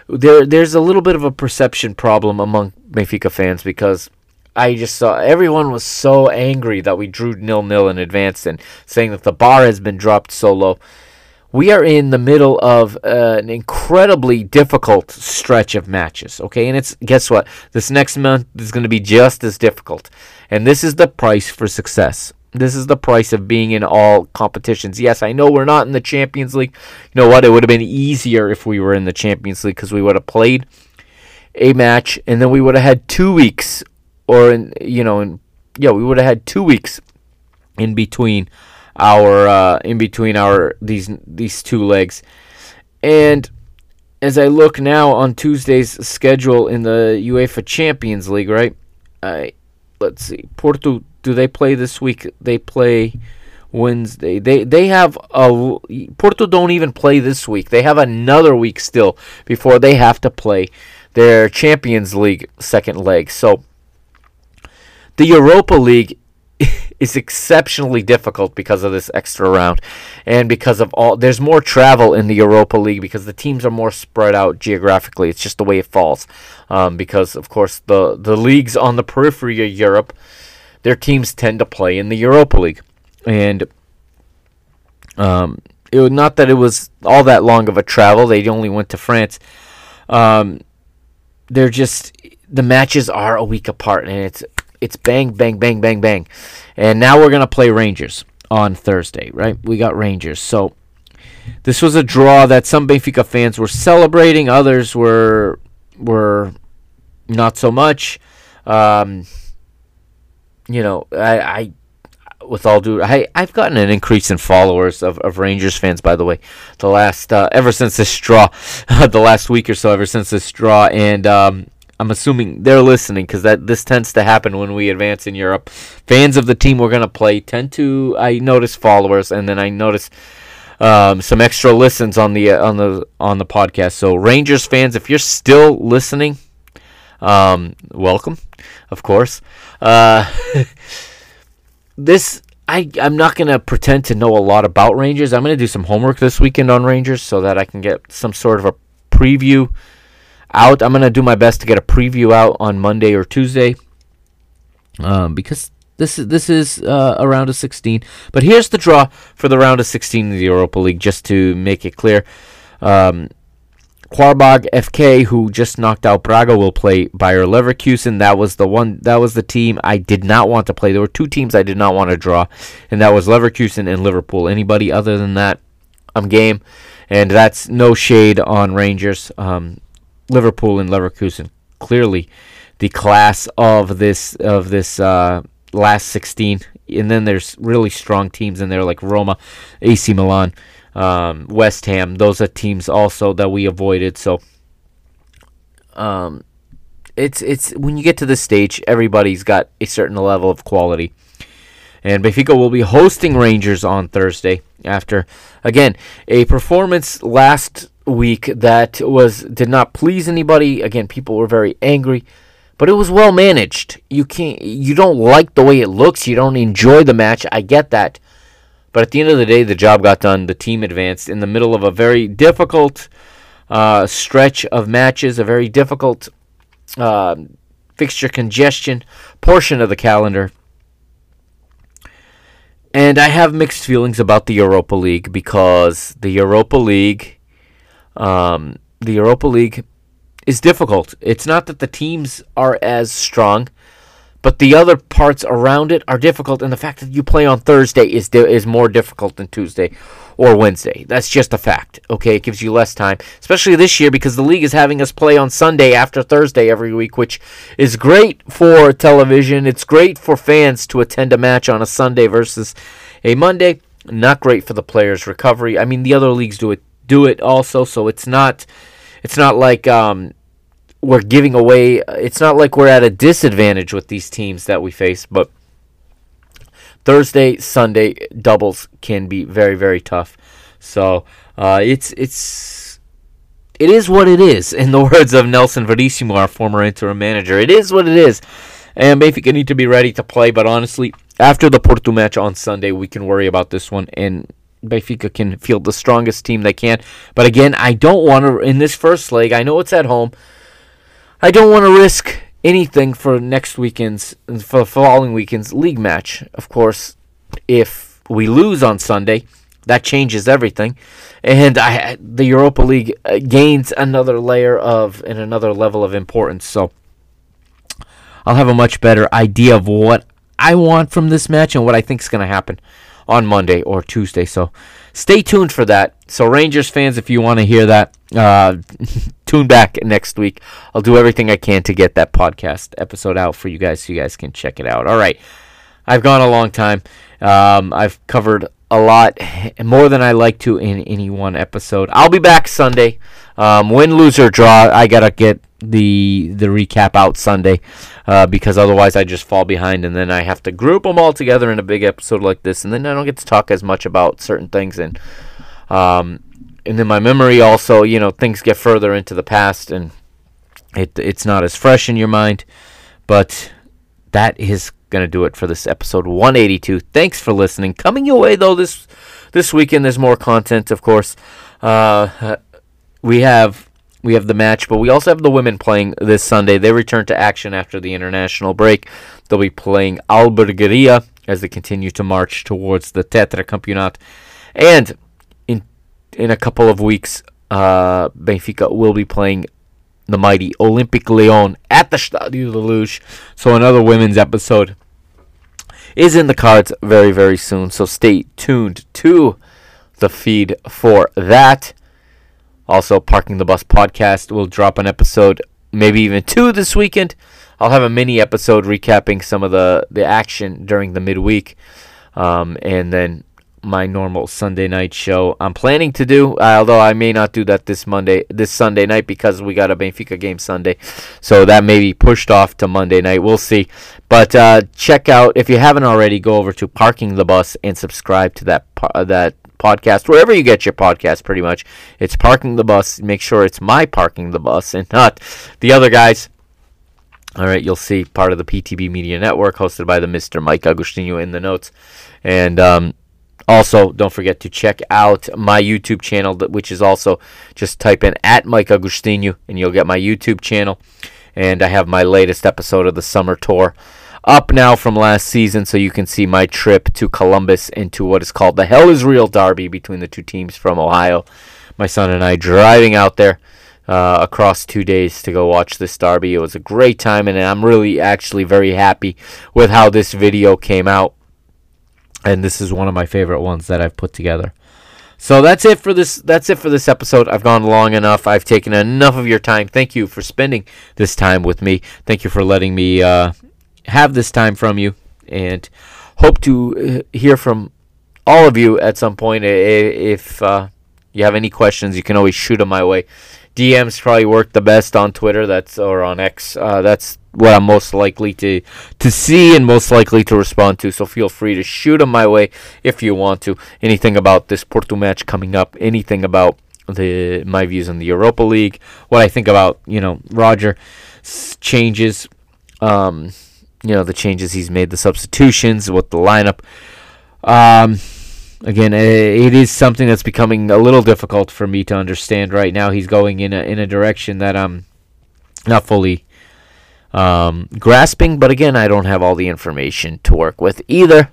there there's a little bit of a perception problem among Benfica fans because I just saw everyone was so angry that we drew nil nil in advance and saying that the bar has been dropped so low. We are in the middle of uh, an incredibly difficult stretch of matches, okay? And it's guess what? This next month is going to be just as difficult. And this is the price for success. This is the price of being in all competitions. Yes, I know we're not in the Champions League. You know what? It would have been easier if we were in the Champions League because we would have played a match and then we would have had two weeks, or in you know, in yeah, we would have had two weeks in between our uh, in between our these these two legs, and as I look now on Tuesday's schedule in the UEFA Champions League, right? I let's see, Porto. Do they play this week? They play Wednesday. They they have a Porto don't even play this week. They have another week still before they have to play their Champions League second leg. So the Europa League is exceptionally difficult because of this extra round and because of all there's more travel in the Europa League because the teams are more spread out geographically. It's just the way it falls um, because of course the the leagues on the periphery of Europe their teams tend to play in the Europa League. And um, it was not that it was all that long of a travel they only went to France. Um, they're just the matches are a week apart and it's it's bang bang bang bang bang and now we're going to play Rangers on Thursday, right? We got Rangers. So this was a draw that some Benfica fans were celebrating, others were were not so much. Um, you know, I, I with all due, I I've gotten an increase in followers of, of Rangers fans. By the way, the last uh, ever since this draw, the last week or so, ever since this draw, and um, I'm assuming they're listening because that this tends to happen when we advance in Europe. Fans of the team we're gonna play tend to I notice followers, and then I notice um, some extra listens on the on the on the podcast. So Rangers fans, if you're still listening, um, welcome, of course. Uh, this I I'm not gonna pretend to know a lot about Rangers. I'm gonna do some homework this weekend on Rangers so that I can get some sort of a preview out. I'm gonna do my best to get a preview out on Monday or Tuesday, um, because this is this is uh, a round of 16. But here's the draw for the round of 16 of the Europa League, just to make it clear. Um, Qarabag FK, who just knocked out Braga, will play Bayer Leverkusen. That was the one. That was the team I did not want to play. There were two teams I did not want to draw, and that was Leverkusen and Liverpool. Anybody other than that, I'm game. And that's no shade on Rangers. Um, Liverpool and Leverkusen clearly the class of this of this uh, last 16 and then there's really strong teams in there like Roma, AC Milan, um, West Ham. Those are teams also that we avoided. So um, it's it's when you get to this stage, everybody's got a certain level of quality. And Benfica will be hosting Rangers on Thursday after again a performance last week that was did not please anybody. Again, people were very angry, but it was well managed. You can't you don't like the way it looks, you don't enjoy the match. I get that. But at the end of the day, the job got done. The team advanced in the middle of a very difficult uh, stretch of matches, a very difficult uh, fixture congestion portion of the calendar. And I have mixed feelings about the Europa League because the Europa League um, the Europa League is difficult. It's not that the teams are as strong, but the other parts around it are difficult, and the fact that you play on Thursday is di- is more difficult than Tuesday or Wednesday. That's just a fact. Okay, it gives you less time, especially this year because the league is having us play on Sunday after Thursday every week, which is great for television. It's great for fans to attend a match on a Sunday versus a Monday. Not great for the players' recovery. I mean, the other leagues do it do it also, so it's not it's not like um, we're giving away. It's not like we're at a disadvantage with these teams that we face, but Thursday, Sunday doubles can be very, very tough. So uh, it's it's it is what it is. In the words of Nelson Verissimo, our former interim manager, it is what it is. And Benfica need to be ready to play. But honestly, after the Porto match on Sunday, we can worry about this one, and Benfica can field the strongest team they can. But again, I don't want to in this first leg. I know it's at home. I don't want to risk anything for next weekend's for following weekend's league match. Of course, if we lose on Sunday, that changes everything, and I the Europa League uh, gains another layer of and another level of importance. So I'll have a much better idea of what I want from this match and what I think is going to happen on Monday or Tuesday. So stay tuned for that. So Rangers fans, if you want to hear that, uh, tune back next week. I'll do everything I can to get that podcast episode out for you guys, so you guys can check it out. All right, I've gone a long time. Um, I've covered a lot more than I like to in any one episode. I'll be back Sunday. Um, win, lose or draw, I gotta get the the recap out Sunday uh, because otherwise I just fall behind and then I have to group them all together in a big episode like this and then I don't get to talk as much about certain things. And um, and then my memory also you know things get further into the past and it it's not as fresh in your mind. But that is gonna do it for this episode 182 thanks for listening. Coming your way though this this weekend there's more content of course. Uh, we have we have the match, but we also have the women playing this Sunday. They return to action after the international break. They'll be playing Albergaria as they continue to march towards the Tetra Campeonato. And in in a couple of weeks, uh, Benfica will be playing the mighty Olympique Lyon at the Stadio de Luz. So another women's episode is in the cards very, very soon. So stay tuned to the feed for that. Also, Parking the Bus podcast will drop an episode, maybe even two this weekend. I'll have a mini episode recapping some of the, the action during the midweek. Um, and then my normal Sunday night show. I'm planning to do, although I may not do that this Monday, this Sunday night because we got a Benfica game Sunday, so that may be pushed off to Monday night. We'll see. But uh, check out if you haven't already, go over to Parking the Bus and subscribe to that uh, that podcast wherever you get your podcast. Pretty much, it's Parking the Bus. Make sure it's my Parking the Bus and not the other guys. All right, you'll see part of the PTB Media Network, hosted by the Mr. Mike Agostinho in the notes, and um, also don't forget to check out my YouTube channel, which is also just type in at Mike Agostinho, and you'll get my YouTube channel. And I have my latest episode of the summer tour up now from last season, so you can see my trip to Columbus into what is called the Hell is Real Derby between the two teams from Ohio. My son and I driving out there uh, across two days to go watch this derby. It was a great time, and I'm really actually very happy with how this video came out. And this is one of my favorite ones that I've put together. So that's it for this. That's it for this episode. I've gone long enough. I've taken enough of your time. Thank you for spending this time with me. Thank you for letting me uh, have this time from you, and hope to uh, hear from all of you at some point. If uh, you have any questions, you can always shoot them my way. DMs probably work the best on Twitter. That's or on X. Uh, that's what I'm most likely to to see and most likely to respond to. So feel free to shoot them my way if you want to. Anything about this Porto match coming up? Anything about the my views on the Europa League? What I think about you know Roger changes. Um, you know the changes he's made, the substitutions, what the lineup. Um, again, it is something that's becoming a little difficult for me to understand right now. He's going in a in a direction that I'm not fully um, grasping, but again, I don't have all the information to work with either.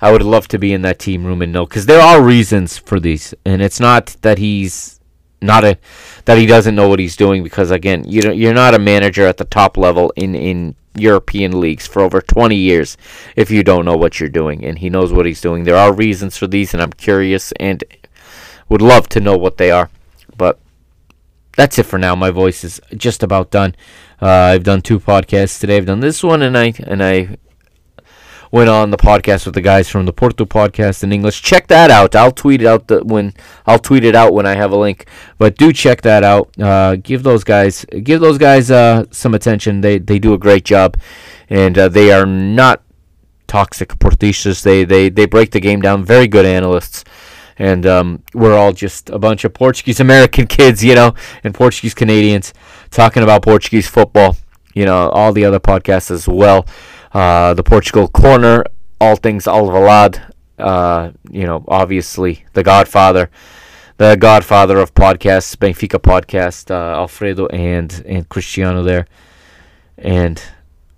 I would love to be in that team room and know because there are reasons for these, and it's not that he's not a that he doesn't know what he's doing because again, you you're not a manager at the top level in in European leagues for over 20 years if you don't know what you're doing. And he knows what he's doing. There are reasons for these, and I'm curious and would love to know what they are. But that's it for now. My voice is just about done. Uh, I've done two podcasts today. I've done this one, and I and I went on the podcast with the guys from the Porto podcast in English. Check that out. I'll tweet it out the, when I'll tweet it out when I have a link. But do check that out. Uh, give those guys give those guys uh, some attention. They they do a great job, and uh, they are not toxic portistas. They they they break the game down. Very good analysts. And um, we're all just a bunch of Portuguese American kids, you know, and Portuguese Canadians talking about Portuguese football. You know, all the other podcasts as well uh, the Portugal Corner, all things Alvalade, uh, you know, obviously the Godfather, the Godfather of podcasts, Benfica podcast, uh, Alfredo and and Cristiano there, and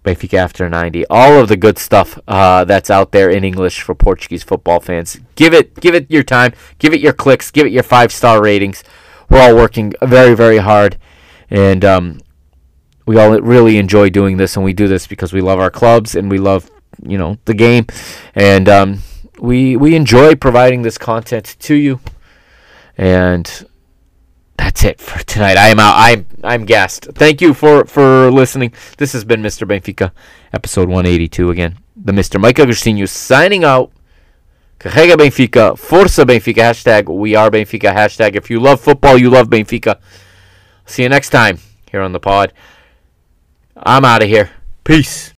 Benfica after 90. All of the good stuff uh, that's out there in English for Portuguese football fans. Give it give it your time, give it your clicks, give it your five star ratings. We're all working very very hard, and um, we all really enjoy doing this, and we do this because we love our clubs and we love you know the game, and um, we we enjoy providing this content to you, and that's it for tonight. I am out. I'm I'm gassed. Thank you for for listening. This has been Mr. Benfica, episode 182 again. The Mr. Mike Agostinho signing out. Carrega Benfica, Força Benfica, hashtag We Are Benfica, hashtag If you love football, you love Benfica. See you next time here on the pod. I'm out of here. Peace.